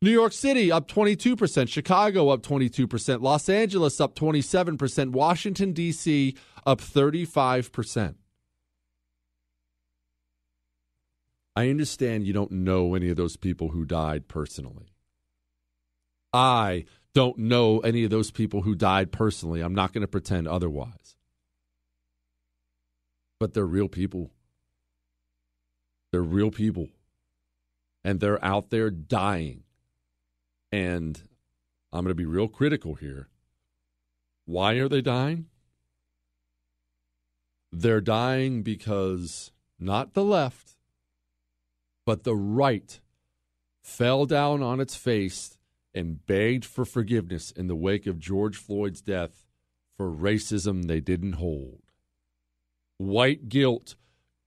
New York City up 22%, Chicago up 22%, Los Angeles up 27%, Washington, D.C. up 35%. I understand you don't know any of those people who died personally. I don't know any of those people who died personally. I'm not going to pretend otherwise. But they're real people. They're real people. And they're out there dying. And I'm going to be real critical here. Why are they dying? They're dying because not the left, but the right fell down on its face and begged for forgiveness in the wake of George Floyd's death for racism they didn't hold. White guilt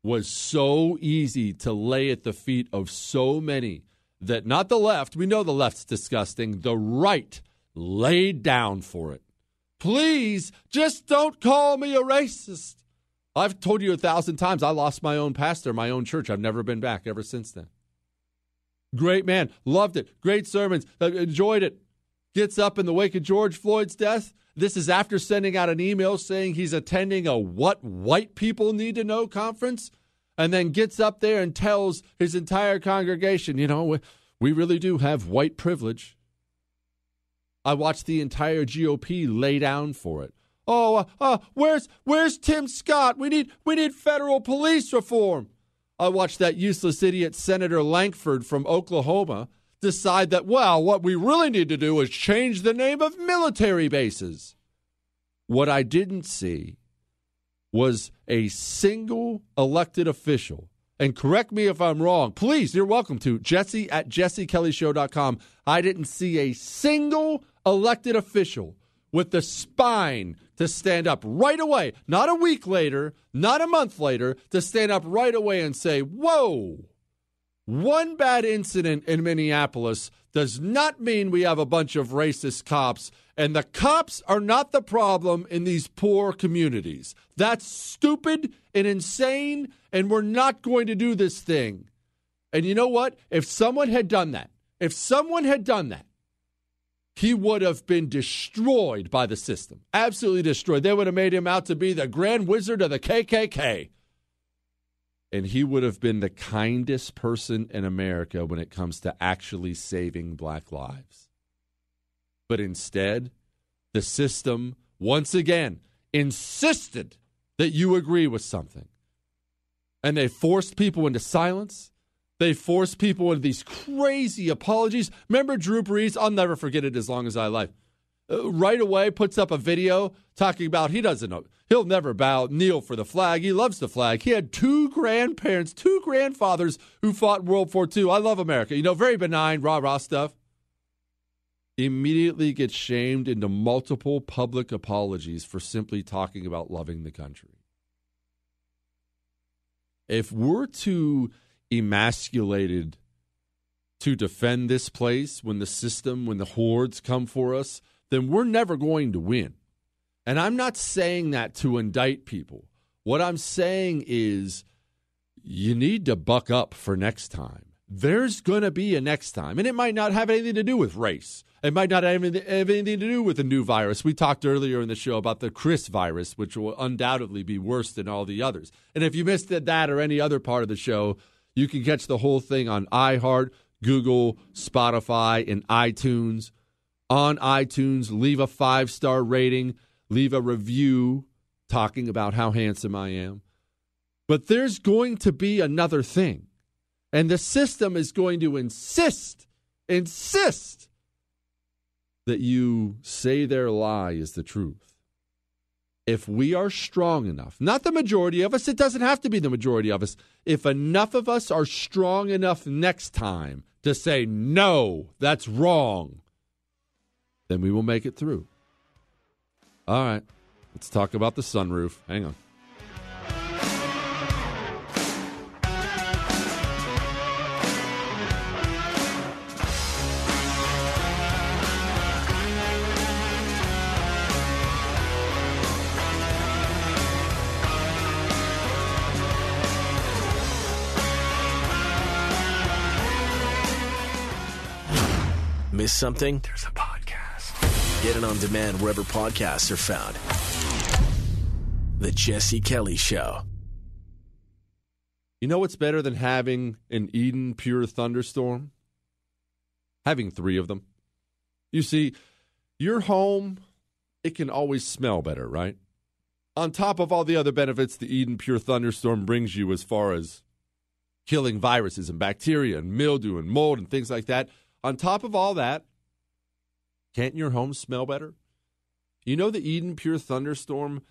was so easy to lay at the feet of so many that not the left, we know the left's disgusting, the right laid down for it. Please, just don't call me a racist. I've told you a thousand times I lost my own pastor, my own church. I've never been back ever since then. Great man, loved it. Great sermons, uh, enjoyed it. Gets up in the wake of George Floyd's death. This is after sending out an email saying he's attending a What White People Need to Know conference, and then gets up there and tells his entire congregation, you know, we, really do have white privilege. I watched the entire GOP lay down for it. Oh, uh, uh, where's where's Tim Scott? We need we need federal police reform. I watched that useless idiot Senator Lankford from Oklahoma decide that well, what we really need to do is change the name of military bases. What I didn't see was a single elected official. And correct me if I'm wrong. Please, you're welcome to. Jesse at jessekellyshow.com. I didn't see a single elected official with the spine to stand up right away, not a week later, not a month later, to stand up right away and say, Whoa, one bad incident in Minneapolis does not mean we have a bunch of racist cops, and the cops are not the problem in these poor communities. That's stupid and insane, and we're not going to do this thing. And you know what? If someone had done that, if someone had done that, he would have been destroyed by the system. Absolutely destroyed. They would have made him out to be the grand wizard of the KKK. And he would have been the kindest person in America when it comes to actually saving black lives. But instead, the system once again insisted that you agree with something. And they forced people into silence. They forced people into these crazy apologies. Remember Drew Brees? I'll never forget it as long as I live. Uh, right away, puts up a video talking about he doesn't know. He'll never bow, kneel for the flag. He loves the flag. He had two grandparents, two grandfathers who fought World War II. I love America. You know, very benign, rah rah stuff. Immediately gets shamed into multiple public apologies for simply talking about loving the country. If we're too emasculated to defend this place when the system, when the hordes come for us, then we're never going to win. And I'm not saying that to indict people. What I'm saying is you need to buck up for next time. There's going to be a next time. And it might not have anything to do with race. It might not have anything to do with the new virus. We talked earlier in the show about the Chris virus, which will undoubtedly be worse than all the others. And if you missed that or any other part of the show, you can catch the whole thing on iHeart, Google, Spotify, and iTunes. On iTunes, leave a five star rating, leave a review talking about how handsome I am. But there's going to be another thing. And the system is going to insist, insist that you say their lie is the truth if we are strong enough, not the majority of us, it doesn't have to be the majority of us, if enough of us are strong enough next time to say, no, that's wrong, then we will make it through. All right, let's talk about the sunroof. Hang on. Miss something? There's a podcast. Get it on demand wherever podcasts are found. The Jesse Kelly Show. You know what's better than having an Eden Pure thunderstorm? Having three of them. You see, your home, it can always smell better, right? On top of all the other benefits the Eden Pure thunderstorm brings you as far as killing viruses and bacteria and mildew and mold and things like that, on top of all that, can't your home smell better? You know, the Eden Pure Thunderstorm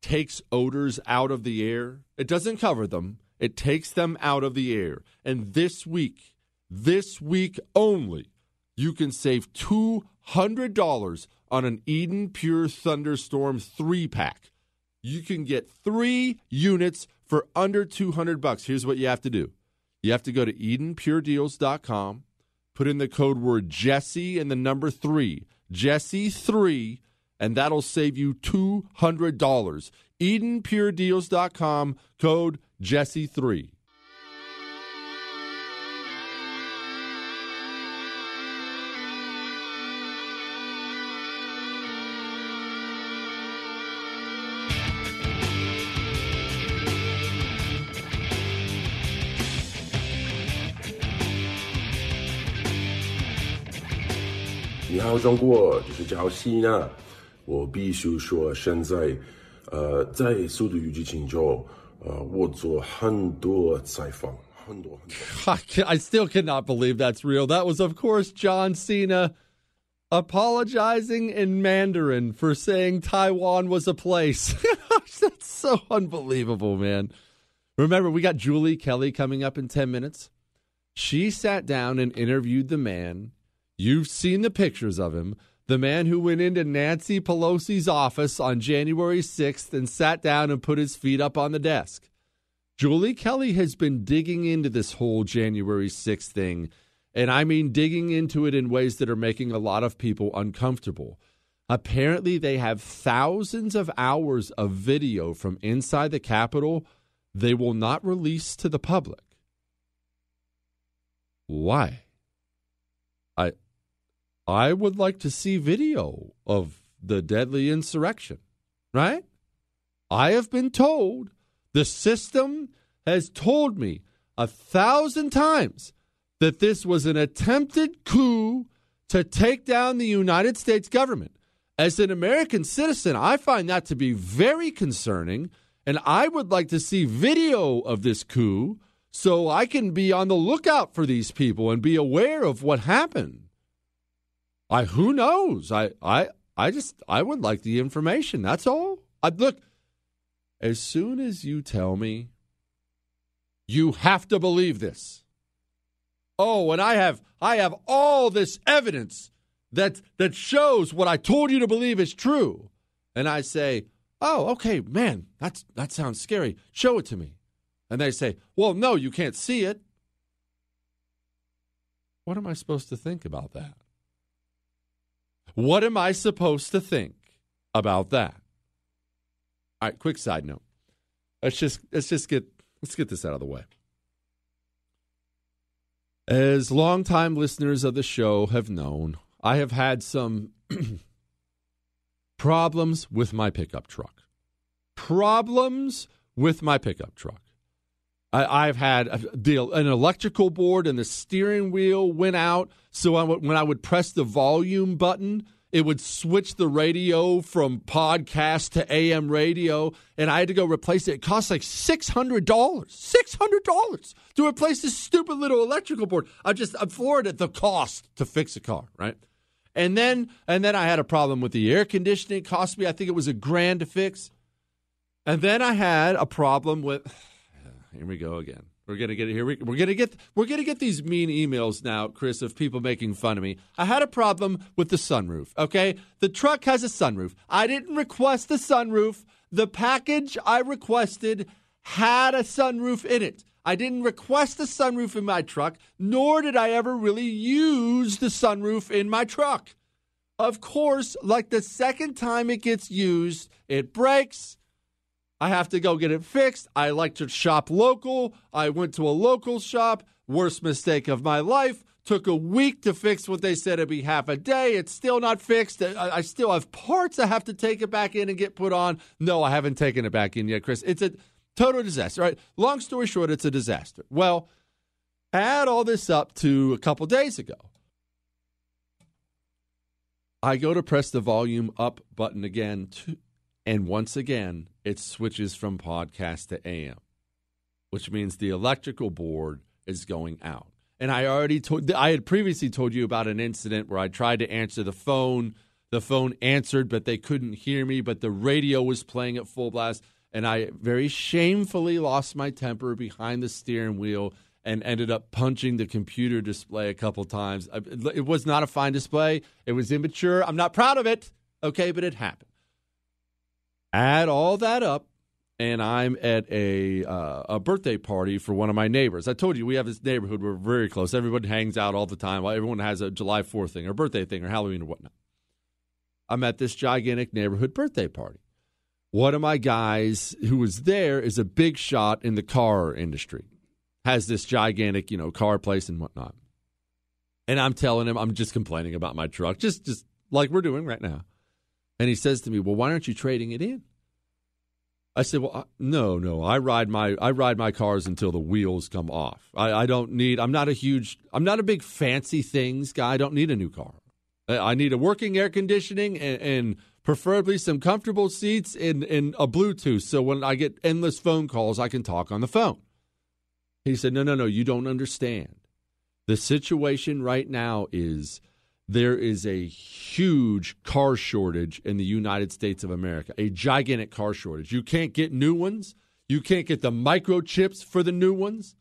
takes odors out of the air. It doesn't cover them, it takes them out of the air. And this week, this week only, you can save $200 on an Eden Pure Thunderstorm 3 pack. You can get 3 units for under 200 bucks. Here's what you have to do. You have to go to edenpuredeals.com, Put in the code word Jesse and the number three, Jesse3, and that'll save you $200. EdenPureDeals.com, code Jesse3. 到中国，就是找希娜。我必须说，现在，呃，在《速度与激情》中，呃，我做很多采访，很多。I, [LAUGHS] can, I still cannot believe that's real. That was, of course, John Cena apologizing in Mandarin for saying Taiwan was a place. [LAUGHS] That's so unbelievable, man. Remember, we got Julie Kelly coming up in 10 minutes. She sat down and interviewed the man You've seen the pictures of him. The man who went into Nancy Pelosi's office on January 6th and sat down and put his feet up on the desk. Julie Kelly has been digging into this whole January 6th thing, and I mean digging into it in ways that are making a lot of people uncomfortable. Apparently, they have thousands of hours of video from inside the Capitol they will not release to the public. Why? I I would like to see video of the deadly insurrection, right? I have been told the system has told me a thousand times that this was an attempted coup to take down the United States government. As an American citizen, I find that to be very concerning, and I would like to see video of this coup so I can be on the lookout for these people and be aware of what happened. I who knows? I I I just I would like the information. That's all. I look as soon as you tell me you have to believe this. Oh, and I have I have all this evidence that that shows what I told you to believe is true. And I say, "Oh, okay, man, that's that sounds scary. Show it to me." And they say, "Well, no, you can't see it." What am I supposed to think about that? What am I supposed to think about that? All right, quick side note. Let's just let's just get let's get this out of the way. As longtime listeners of the show have known, I have had some [CLEARS THROAT] problems with my pickup truck. Problems with my pickup truck. I, I've had a, the, an electrical board and the steering wheel went out. So I would, when I would press the volume button, it would switch the radio from podcast to AM radio, and I had to go replace it. It cost like six hundred dollars. Six hundred dollars to replace this stupid little electrical board. I just I'm floored at the cost to fix a car, right? And then and then I had a problem with the air conditioning. It cost me, I think it was a grand to fix. And then I had a problem with here we go again. We're gonna get it here. We, we're gonna get we're gonna get these mean emails now, Chris, of people making fun of me. I had a problem with the sunroof. Okay, the truck has a sunroof. I didn't request the sunroof. The package I requested had a sunroof in it. I didn't request the sunroof in my truck, nor did I ever really use the sunroof in my truck. Of course, like the second time it gets used, it breaks. I have to go get it fixed. I like to shop local. I went to a local shop. Worst mistake of my life. Took a week to fix what they said it'd be half a day. It's still not fixed. I, I still have parts I have to take it back in and get put on. No, I haven't taken it back in yet, Chris. It's a total disaster. Right? Long story short, it's a disaster. Well, add all this up to a couple days ago. I go to press the volume up button again, to, and once again, it switches from podcast to AM, which means the electrical board is going out. And I already told, I had previously told you about an incident where I tried to answer the phone. The phone answered, but they couldn't hear me, but the radio was playing at full blast. And I very shamefully lost my temper behind the steering wheel and ended up punching the computer display a couple times. It was not a fine display. It was immature. I'm not proud of it. Okay, but it happened. Add all that up, and I'm at a uh, a birthday party for one of my neighbors. I told you we have this neighborhood. We're very close. Everyone hangs out all the time. Everyone has a July 4th thing or birthday thing or Halloween or whatnot. I'm at this gigantic neighborhood birthday party. One of my guys who was there is a big shot in the car industry, has this gigantic, you know, car place and whatnot. And I'm telling him, I'm just complaining about my truck, just just like we're doing right now. And he says to me, "Well, why aren't you trading it in?" I said, "Well, I, no, no. I ride my I ride my cars until the wheels come off. I, I don't need. I'm not a huge. I'm not a big fancy things guy. I don't need a new car. I, I need a working air conditioning and, and preferably some comfortable seats and, and a Bluetooth. So when I get endless phone calls, I can talk on the phone." He said, "No, no, no. You don't understand. The situation right now is." There is a huge car shortage in the United States of America, a gigantic car shortage. You can't get new ones, you can't get the microchips for the new ones,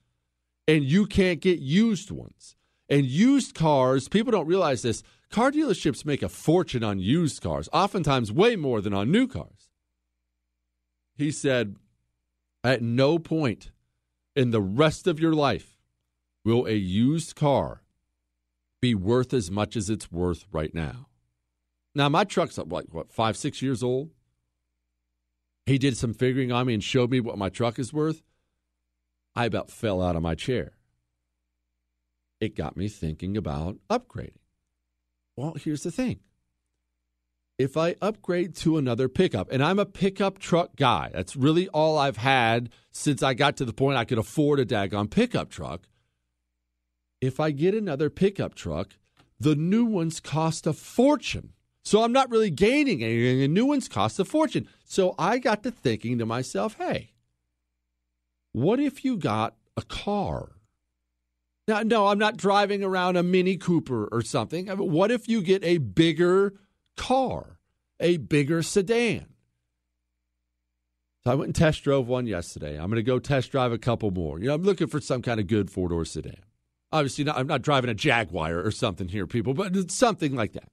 and you can't get used ones. And used cars, people don't realize this. Car dealerships make a fortune on used cars, oftentimes way more than on new cars. He said, at no point in the rest of your life will a used car be worth as much as it's worth right now. Now, my truck's like, what, five, six years old? He did some figuring on me and showed me what my truck is worth. I about fell out of my chair. It got me thinking about upgrading. Well, here's the thing if I upgrade to another pickup, and I'm a pickup truck guy, that's really all I've had since I got to the point I could afford a daggone pickup truck if I get another pickup truck, the new ones cost a fortune. So I'm not really gaining anything. The new ones cost a fortune. So I got to thinking to myself, hey, what if you got a car? Now, no, I'm not driving around a Mini Cooper or something. I mean, what if you get a bigger car, a bigger sedan? So I went and test drove one yesterday. I'm going to go test drive a couple more. You know, I'm looking for some kind of good four door sedan. Obviously, not, I'm not driving a Jaguar or something here, people, but something like that.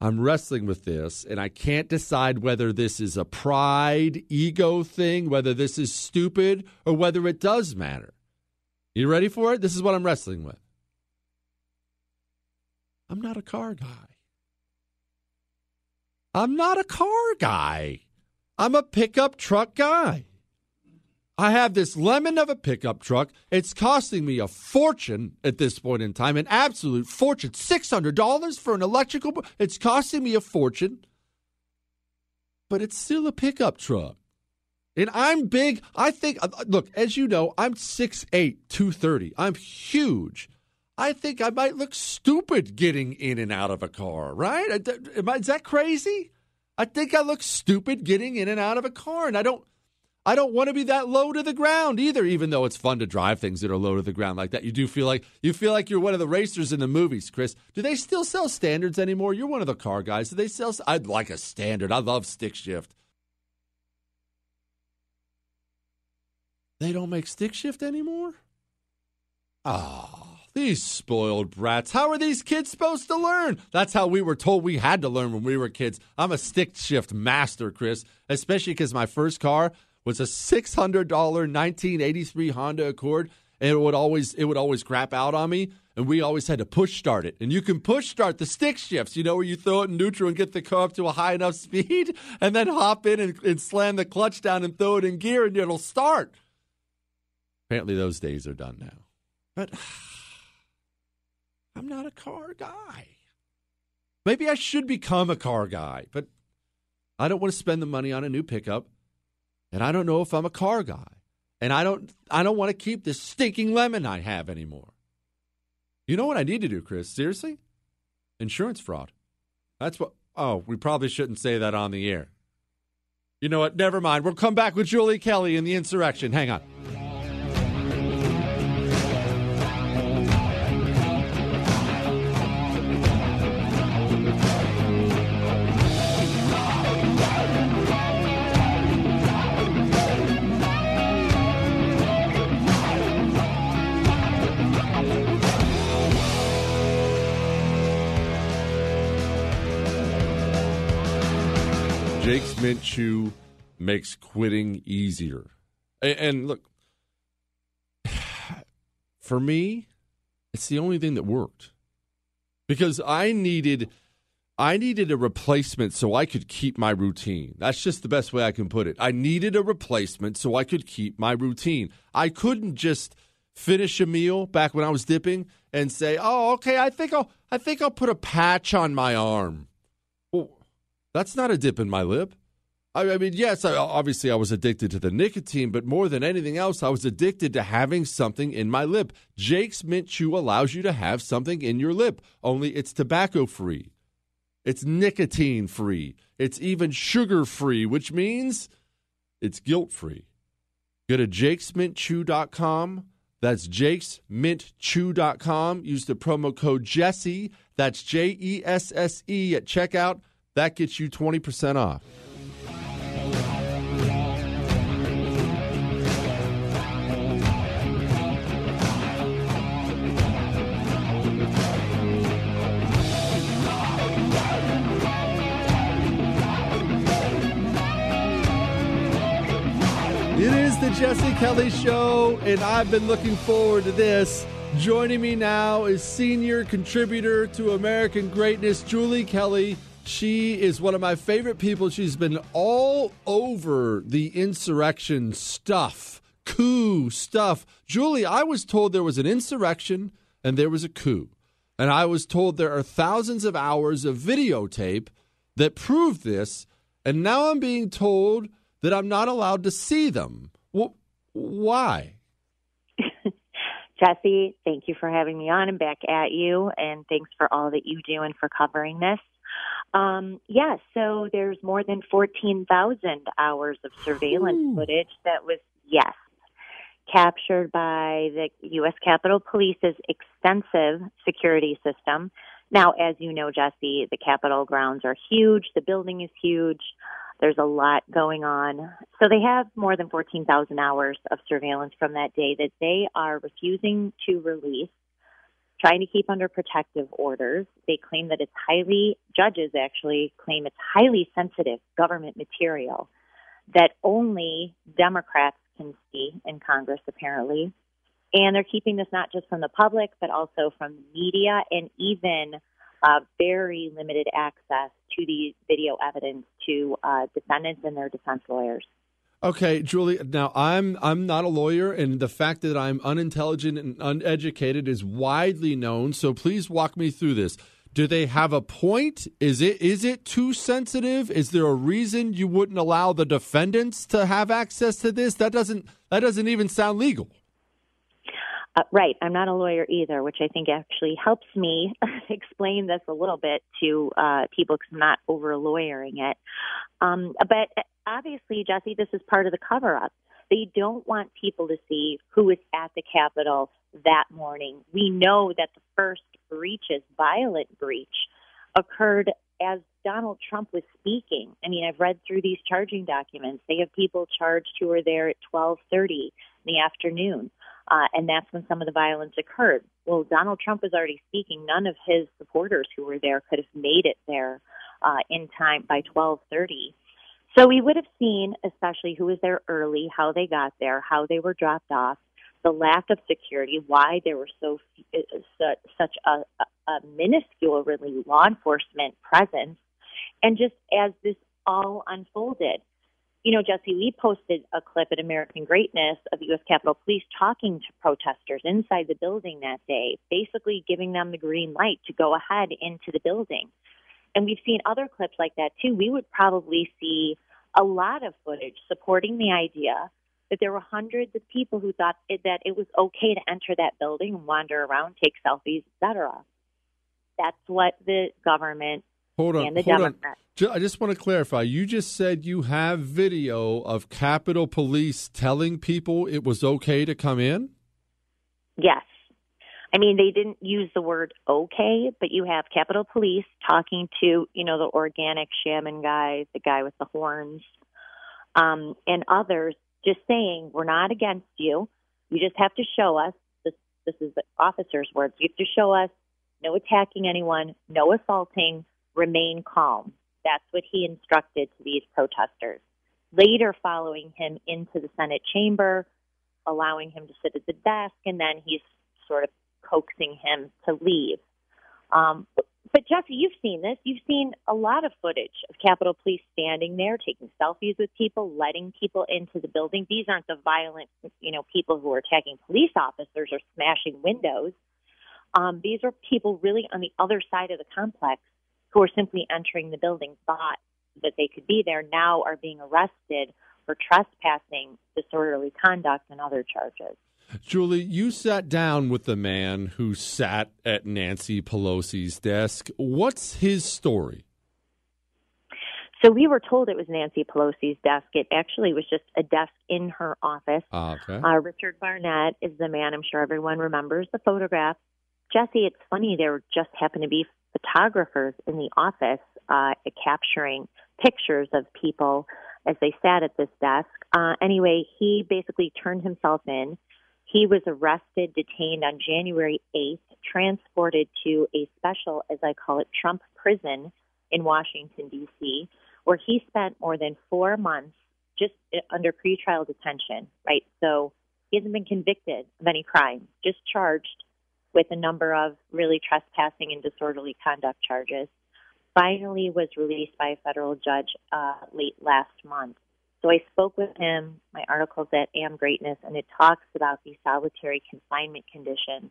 I'm wrestling with this, and I can't decide whether this is a pride, ego thing, whether this is stupid, or whether it does matter. You ready for it? This is what I'm wrestling with. I'm not a car guy. I'm not a car guy. I'm a pickup truck guy. I have this lemon of a pickup truck. It's costing me a fortune at this point in time, an absolute fortune. $600 for an electrical. It's costing me a fortune, but it's still a pickup truck. And I'm big. I think, uh, look, as you know, I'm 6'8, 230. I'm huge. I think I might look stupid getting in and out of a car, right? Is that crazy? I think I look stupid getting in and out of a car, and I don't. I don't want to be that low to the ground either, even though it's fun to drive things that are low to the ground like that. You do feel like you feel like you're one of the racers in the movies, Chris. Do they still sell standards anymore? You're one of the car guys. Do they sell I'd like a standard. I love stick shift. They don't make stick shift anymore? Oh, these spoiled brats. How are these kids supposed to learn? That's how we were told we had to learn when we were kids. I'm a stick shift master, Chris, especially because my first car was a six hundred dollar nineteen eighty three Honda Accord, and it would always it would always crap out on me, and we always had to push start it. And you can push start the stick shifts, you know, where you throw it in neutral and get the car up to a high enough [LAUGHS] speed, and then hop in and, and slam the clutch down and throw it in gear, and it'll start. Apparently, those days are done now. But [SIGHS] I'm not a car guy. Maybe I should become a car guy, but I don't want to spend the money on a new pickup. And I don't know if I'm a car guy. And I don't I don't want to keep this stinking lemon I have anymore. You know what I need to do, Chris? Seriously? Insurance fraud. That's what Oh, we probably shouldn't say that on the air. You know what? Never mind. We'll come back with Julie Kelly in the insurrection. Hang on. Chew makes quitting easier. A- And, look, [SIGHS] for me, it's the only thing that worked because I needed I needed a replacement so I could keep my routine. That's just the best way I can put it. I needed a replacement so I could keep my routine. I couldn't just finish a meal back when I was dipping and say, "Oh, okay, I think I'll I think I'll put a patch on my arm." Well, that's not a dip in my lip. I, mean, yes, obviously I was addicted to the nicotine, but more than anything else, I was addicted to having something in my lip. Jake's Mint Chew allows you to have something in your lip, only it's tobacco free. It's nicotine free. It's even sugar free, which means it's guilt free. Go to jakesmintchew.com. That's jakesmintchew.com. Use the promo code Jesse. That's J E S S E at checkout. That gets you 20% off. The Jesse Kelly Show, and I've been looking forward to this. Joining me now is senior contributor to American Greatness, Julie Kelly. She is one of my favorite people. She's been all over the insurrection stuff, coup stuff. Julie, I was told there was an insurrection and there was a coup. And I was told there are thousands of hours of videotape that prove this. And now I'm being told that I'm not allowed to see them. Why? [LAUGHS] Jesse, thank you for having me on and back at you, and thanks for all that you do and for covering this. Um, yes, so there's more than 14,000 hours of surveillance footage that was, yes, captured by the U.S. Capitol Police's extensive security system. Now, as you know, Jesse, the Capitol grounds are huge, the building is huge. There's a lot going on. So they have more than 14,000 hours of surveillance from that day that they are refusing to release, trying to keep under protective orders. They claim that it's highly, judges actually claim it's highly sensitive government material that only Democrats can see in Congress, apparently. And they're keeping this not just from the public, but also from the media and even uh, very limited access to the video evidence to uh, defendants and their defense lawyers. Okay, Julie. Now I'm I'm not a lawyer, and the fact that I'm unintelligent and uneducated is widely known. So please walk me through this. Do they have a point? Is it is it too sensitive? Is there a reason you wouldn't allow the defendants to have access to this? That doesn't that doesn't even sound legal. Uh, right. I'm not a lawyer either, which I think actually helps me [LAUGHS] explain this a little bit to uh, people because I'm not over lawyering it. Um, but obviously, Jesse, this is part of the cover up. They don't want people to see who was at the Capitol that morning. We know that the first breaches, violent breach, occurred as Donald Trump was speaking. I mean, I've read through these charging documents. They have people charged who were there at 12:30 in the afternoon. Uh, and that's when some of the violence occurred. Well, Donald Trump was already speaking. None of his supporters who were there could have made it there uh, in time by 12:30. So we would have seen, especially who was there early, how they got there, how they were dropped off, the lack of security, why there were so such, such a, a minuscule, really, law enforcement presence, and just as this all unfolded you know, Jesse, we posted a clip at American Greatness of the U.S. Capitol Police talking to protesters inside the building that day, basically giving them the green light to go ahead into the building. And we've seen other clips like that too. We would probably see a lot of footage supporting the idea that there were hundreds of people who thought it, that it was okay to enter that building and wander around, take selfies, etc. That's what the government Hold on, hold Democrats. on. I just want to clarify. You just said you have video of Capitol Police telling people it was okay to come in. Yes. I mean, they didn't use the word okay, but you have Capitol Police talking to, you know, the organic shaman guy, the guy with the horns, um, and others just saying, we're not against you. You just have to show us, this, this is the officer's words, you have to show us no attacking anyone, no assaulting, remain calm. That's what he instructed to these protesters. Later, following him into the Senate chamber, allowing him to sit at the desk, and then he's sort of coaxing him to leave. Um, but, Jesse, you've seen this. You've seen a lot of footage of Capitol Police standing there, taking selfies with people, letting people into the building. These aren't the violent, you know, people who are attacking police officers or smashing windows. Um, these are people really on the other side of the complex who are simply entering the building, thought that they could be there, now are being arrested for trespassing, disorderly conduct, and other charges. Julie, you sat down with the man who sat at Nancy Pelosi's desk. What's his story? So we were told it was Nancy Pelosi's desk. It actually was just a desk in her office. Okay. Uh, Richard Barnett is the man. I'm sure everyone remembers the photograph. Jesse, it's funny. There just happened to be photographers in the office uh, capturing pictures of people as they sat at this desk. Uh, anyway, he basically turned himself in. He was arrested, detained on January 8th, transported to a special, as I call it, Trump prison in Washington, D.C., where he spent more than four months just uh, under pretrial detention, right? So he hasn't been convicted of any crime, just charged with a number of really trespassing and disorderly conduct charges. Finally, was released by a federal judge uh, late last month. So I spoke with him. My article's at Am Greatness, and it talks about the solitary confinement conditions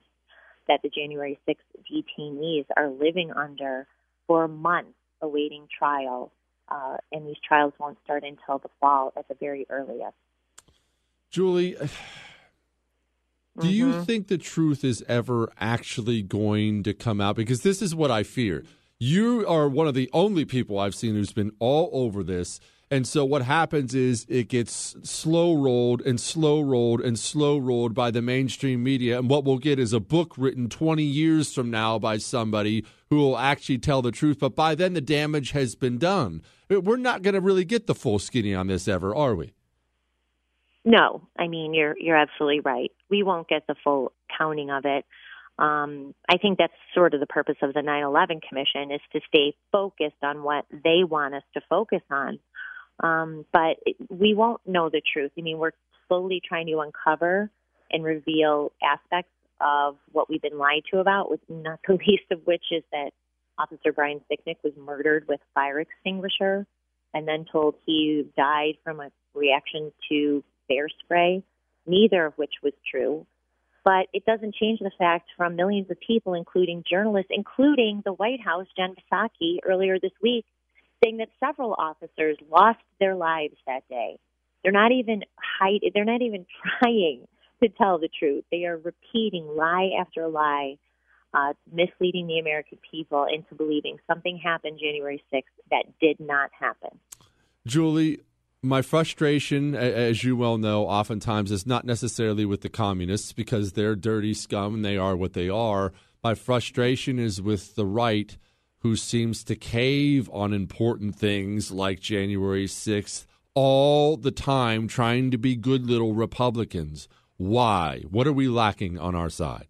that the January 6th detainees are living under for months awaiting trial. Uh, and these trials won't start until the fall at the very earliest. Julie, do you Mm-hmm. think the truth is ever actually going to come out? Because this is what I fear. You are one of the only people I've seen who's been all over this. And so what happens is it gets slow rolled and slow rolled and slow rolled by the mainstream media. And what we'll get is a book written 20 years from now by somebody who will actually tell the truth. But by then, the damage has been done. We're not going to really get the full skinny on this ever, are we? No, I mean you're you're absolutely right. We won't get the full counting of it. Um, I think that's sort of the purpose of the 9/11 Commission is to stay focused on what they want us to focus on. Um, but we won't know the truth. I mean, we're slowly trying to uncover and reveal aspects of what we've been lied to about, with not the [LAUGHS] least of which is that Officer Brian Sicknick was murdered with fire extinguisher and then told he died from a reaction to bear spray, neither of which was true. But it doesn't change the fact from millions of people, including journalists, including the White House, Jen Psaki, earlier this week, saying that several officers lost their lives that day. They're not even hide, They're not even [LAUGHS] trying to tell the truth. They are repeating lie after lie, uh, misleading the American people into believing something happened January 6th that did not happen. Julie, my frustration, as you well know, oftentimes is not necessarily with the communists because they're dirty scum and they are what they are. My frustration is with the right who seems to cave on important things like January 6th all the time, trying to be good little Republicans. Why? What are we lacking on our side?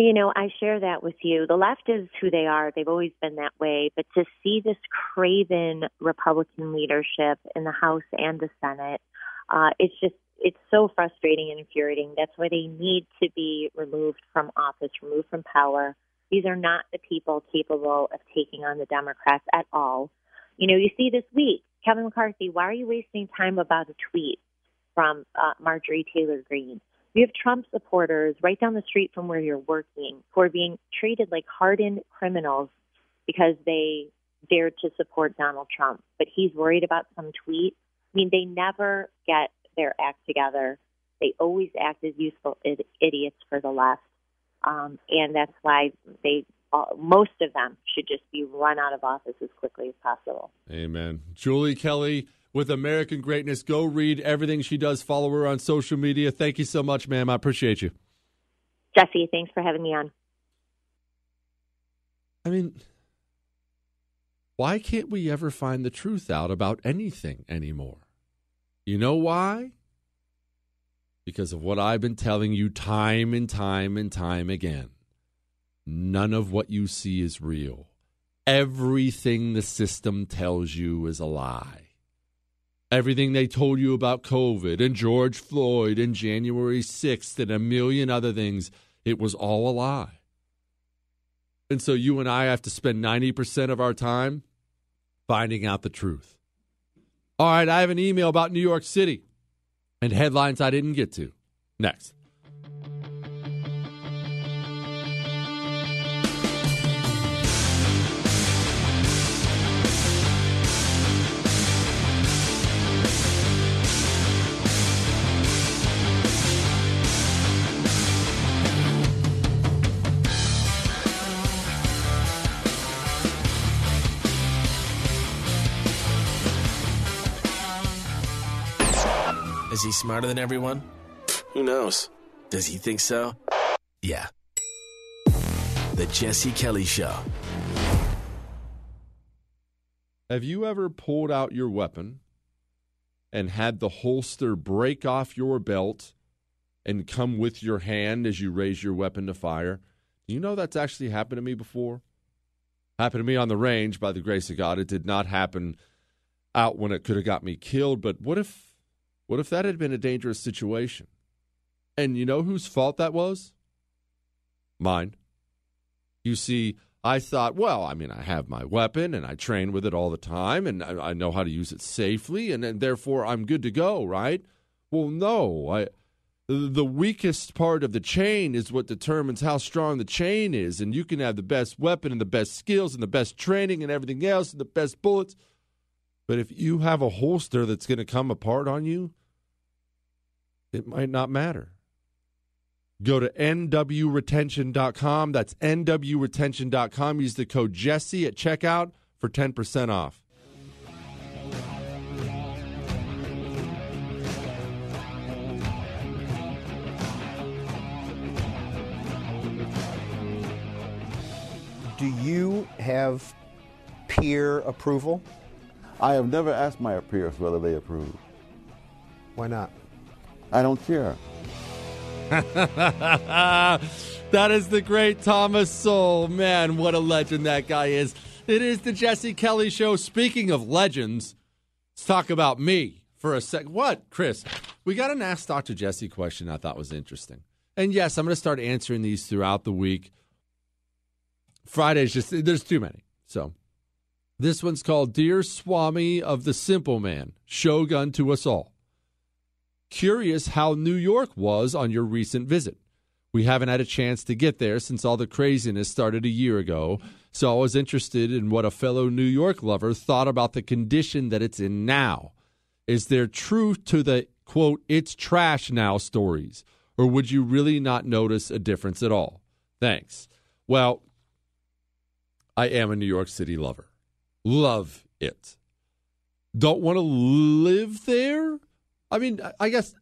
You know, I share that with you. The left is who they are. They've always been that way. But to see this craven Republican leadership in the House and the Senate, uh, it's just, it's so frustrating and infuriating. That's why they need to be removed from office, removed from power. These are not the people capable of taking on the Democrats at all. You know, you see this week, Kevin McCarthy, why are you wasting time about a tweet from uh, Marjorie Taylor Greene? We have Trump supporters right down the street from where you're working who are being treated like hardened criminals because they dared to support Donald Trump. But he's worried about some tweet. I mean, they never get their act together. They always act as useful id- idiots for the left. Um, and that's why they, uh, most of them should just be run out of office as quickly as possible. Amen. Julie Kelly with American Greatness. Go read everything she does. Follow her on social media. Thank you so much, ma'am. I appreciate you. Jesse, thanks for having me on. I mean, why can't we ever find the truth out about anything anymore? You know why? Because of what I've been telling you time and time and time again. None of what you see is real. everything the system tells you is a lie. Everything they told you about COVID and George Floyd and January 6th and a million other things, it was all a lie. And so you and I have to spend 90% of our time finding out the truth. All right, I have an email about New York City and headlines I didn't get to. Next. Is he smarter than everyone? Who knows? Does he think so? Yeah. The Jesse Kelly Show. Have you ever pulled out your weapon and had the holster break off your belt and come with your hand as you raise your weapon to fire? Do you know that's actually happened to me before? Happened to me on the range by the grace of God. It did not happen out when it could have got me killed, but what if what if that had been a dangerous situation? And you know whose fault that was? Mine. You see, I thought, well, I mean, I have my weapon and I train with it all the time and I, I know how to use it safely and, and therefore I'm good to go, right? Well, no. I the weakest part of the chain is what determines how strong the chain is and you can have the best weapon and the best skills and the best training and everything else and the best bullets but if you have a holster that's going to come apart on you it might not matter go to nwretention.com that's nwretention.com use the code jesse at checkout for 10% off Do you have peer approval? I have never asked my peers whether they approve. Why not? I don't care. [LAUGHS] that is the great Thomas Sowell. Man, what a legend that guy is. It is the Jesse Kelly Show. Speaking of legends, let's talk about me for a sec. What, Chris? We got an Ask Dr. Jesse question I thought was interesting. And yes, I'm going to start answering these throughout the week. Friday's just, there's too many. So this one's called Dear Swami of the Simple Man, Shogun to Us All. Curious how New York was on your recent visit. We haven't had a chance to get there since all the craziness started a year ago, so I was interested in what a fellow New York lover thought about the condition that it's in now. Is there truth to the quote, it's trash now stories, or would you really not notice a difference at all? Thanks. Well, I am a New York City lover. Love it. Don't want to live there? I mean, I guess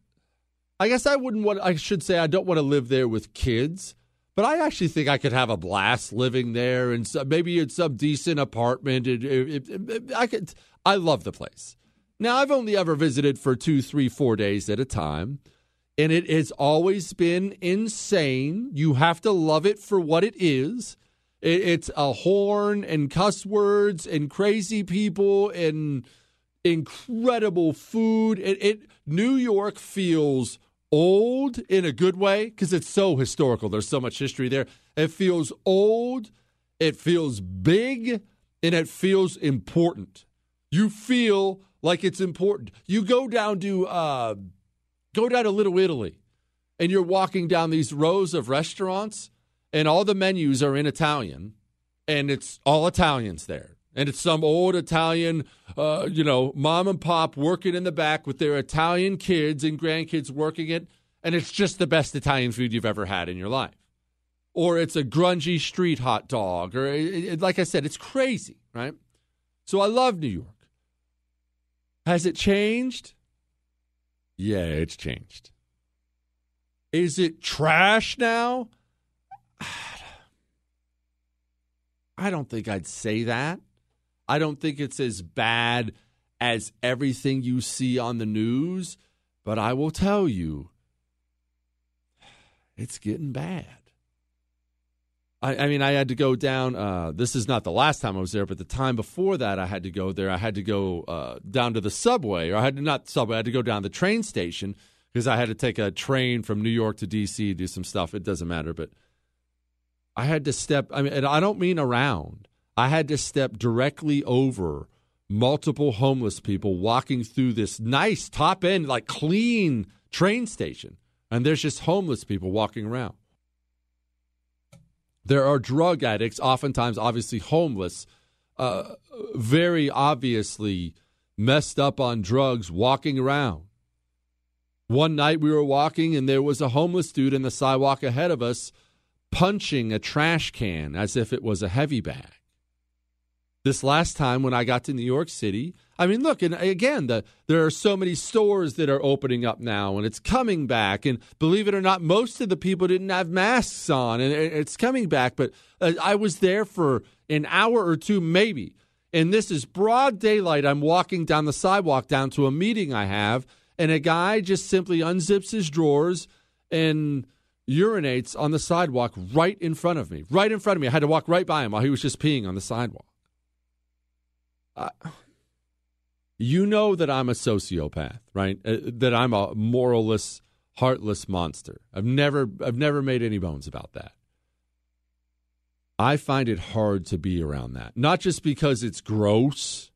I guess I wouldn't want I should say I don't want to live there with kids, but I actually think I could have a blast living there and so, maybe in some decent apartment. It, it, it, I could I love the place. Now, I've only ever visited for two, three, four days at a time, and it has always been insane. You have to love it for what it is. It, it's a horn and cuss words and crazy people and incredible food. It, it New York feels old in a good way because it's so historical. There's so much history there. It feels old. It feels big, and it feels important. You feel like it's important. You go down to uh, go down to Little Italy, and you're walking down these rows of restaurants and all the menus are in Italian, and it's all Italians there. And it's some old Italian, uh, you know, mom and pop working in the back with their Italian kids and grandkids working it. And it's just the best Italian food you've ever had in your life. Or it's a grungy street hot dog. Or, it, it, like I said, it's crazy, right? So I love New York. Has it changed? Yeah, it's changed. Is it trash now? [SIGHS] I don't think I'd say that. I don't think it's as bad as everything you see on the news, but I will tell you, it's getting bad. I, I mean, I had to go down. Uh, this is not the last time I was there, but the time before that, I had to go there. I had to go uh, down to the subway, or I had to not subway. I had to go down the train station because I had to take a train from New York to D.C. do some stuff. It doesn't matter, but I had to step. I mean, I don't mean around. I had to step directly over multiple homeless people walking through this nice top end, like clean train station, and there's just homeless people walking around. There are drug addicts, oftentimes obviously homeless, uh, very obviously messed up on drugs, walking around. One night we were walking and there was a homeless dude in the sidewalk ahead of us punching a trash can as if it was a heavy bag. This last time when I got to New York City, I mean, look, and again, the, there are so many stores that are opening up now, and it's coming back. And believe it or not, most of the people didn't have masks on, and it's coming back. But uh, I was there for an hour or two, maybe. And this is broad daylight. I'm walking down the sidewalk down to a meeting I have, and a guy just simply unzips his drawers and urinates on the sidewalk right in front of me. Right in front of me. I had to walk right by him while he was just peeing on the sidewalk. You know that I'm a sociopath, right? Uh, that I'm a moralless, heartless monster. I've never I've never made any bones about that. I find it hard to be around that. Not just because it's gross,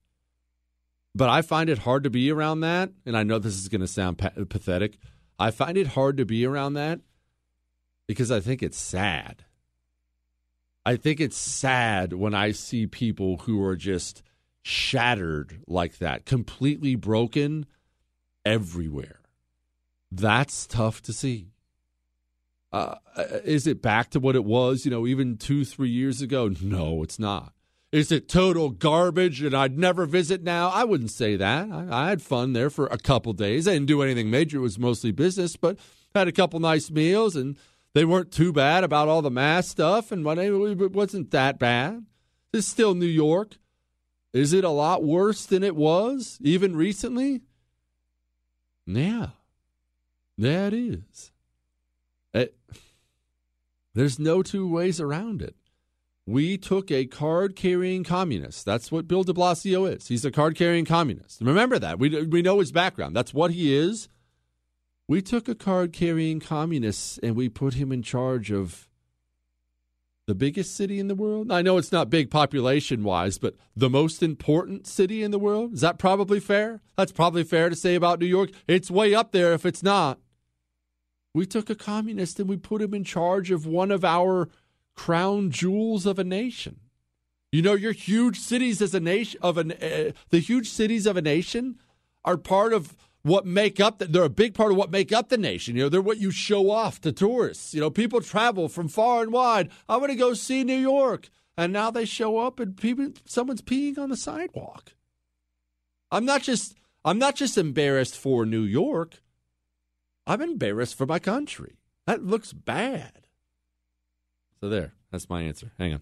but I find it hard to be around that, and I know this is going to sound pa- pathetic. I find it hard to be around that because I think it's sad. I think it's sad when I see people who are just shattered like that, completely broken everywhere. That's tough to see. Uh, is it back to what it was, you know, even two, three years ago? No, it's not. Is it total garbage and I'd never visit now? I wouldn't say that. I, I had fun there for a couple days. I didn't do anything major. It was mostly business, but had a couple nice meals and they weren't too bad about all the mass stuff and it wasn't that bad. It's still New York. Is it a lot worse than it was even recently? Yeah. It is. It, there's no two ways around it. We took a card carrying communist. That's what Bill de Blasio is. He's a card carrying communist. Remember that. We, we know his background. That's what he is. We took a card carrying communist and we put him in charge of the biggest city in the world? I know it's not big population wise, but the most important city in the world? Is that probably fair? That's probably fair to say about New York. It's way up there if it's not. We took a communist and we put him in charge of one of our crown jewels of a nation. You know, your huge cities as a nation of an uh, the huge cities of a nation are part of what make up the, they're a big part of what make up the nation. You know, they're what you show off to tourists. You know, people travel from far and wide. I want to go see New York, and now they show up and people someone's peeing on the sidewalk. I'm not just I'm not just embarrassed for New York. I'm embarrassed for my country. That looks bad. So there, that's my answer. Hang on.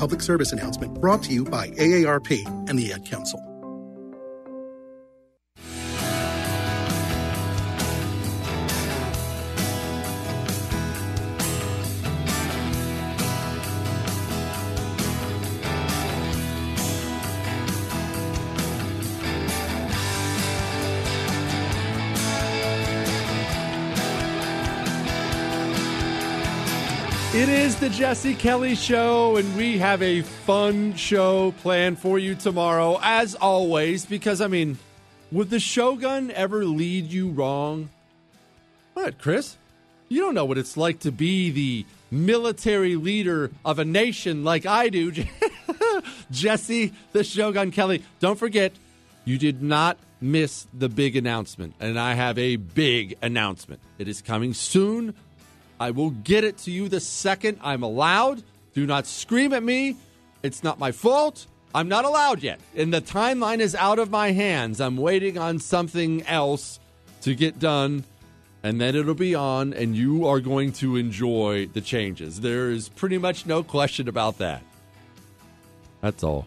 public service announcement brought to you by AARP and the Ad Council. Is the Jesse Kelly Show, and we have a fun show planned for you tomorrow, as always. Because, I mean, would the Shogun ever lead you wrong? What, Chris? You don't know what it's like to be the military leader of a nation like I do. [LAUGHS] Jesse, the Shogun Kelly. Don't forget, you did not miss the big announcement, and I have a big announcement. It is coming soon. I will get it to you the second I'm allowed. Do not scream at me. It's not my fault. I'm not allowed yet. And the timeline is out of my hands. I'm waiting on something else to get done. And then it'll be on, and you are going to enjoy the changes. There is pretty much no question about that. That's all.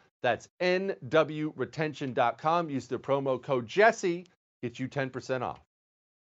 That's nwretention.com. Use the promo code Jesse, get you 10% off.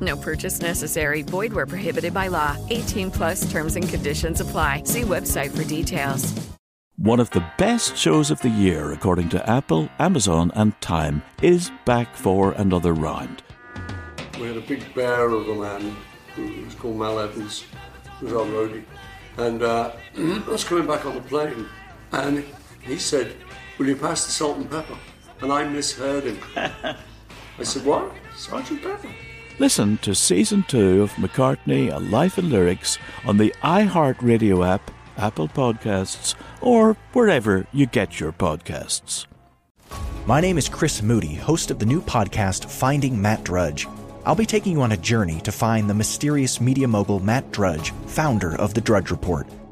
No purchase necessary. Void where prohibited by law. 18 plus terms and conditions apply. See website for details. One of the best shows of the year, according to Apple, Amazon, and Time, is back for another round. We had a big bear of a man who was called Mal Evans, who was our roadie. And uh, [CLEARS THROAT] I was coming back on the plane, and he said, Will you pass the salt and pepper? And I misheard him. [LAUGHS] I said, What? Sergeant Pepper? Listen to season two of McCartney, A Life in Lyrics on the iHeartRadio app, Apple Podcasts, or wherever you get your podcasts. My name is Chris Moody, host of the new podcast Finding Matt Drudge. I'll be taking you on a journey to find the mysterious media mogul Matt Drudge, founder of The Drudge Report.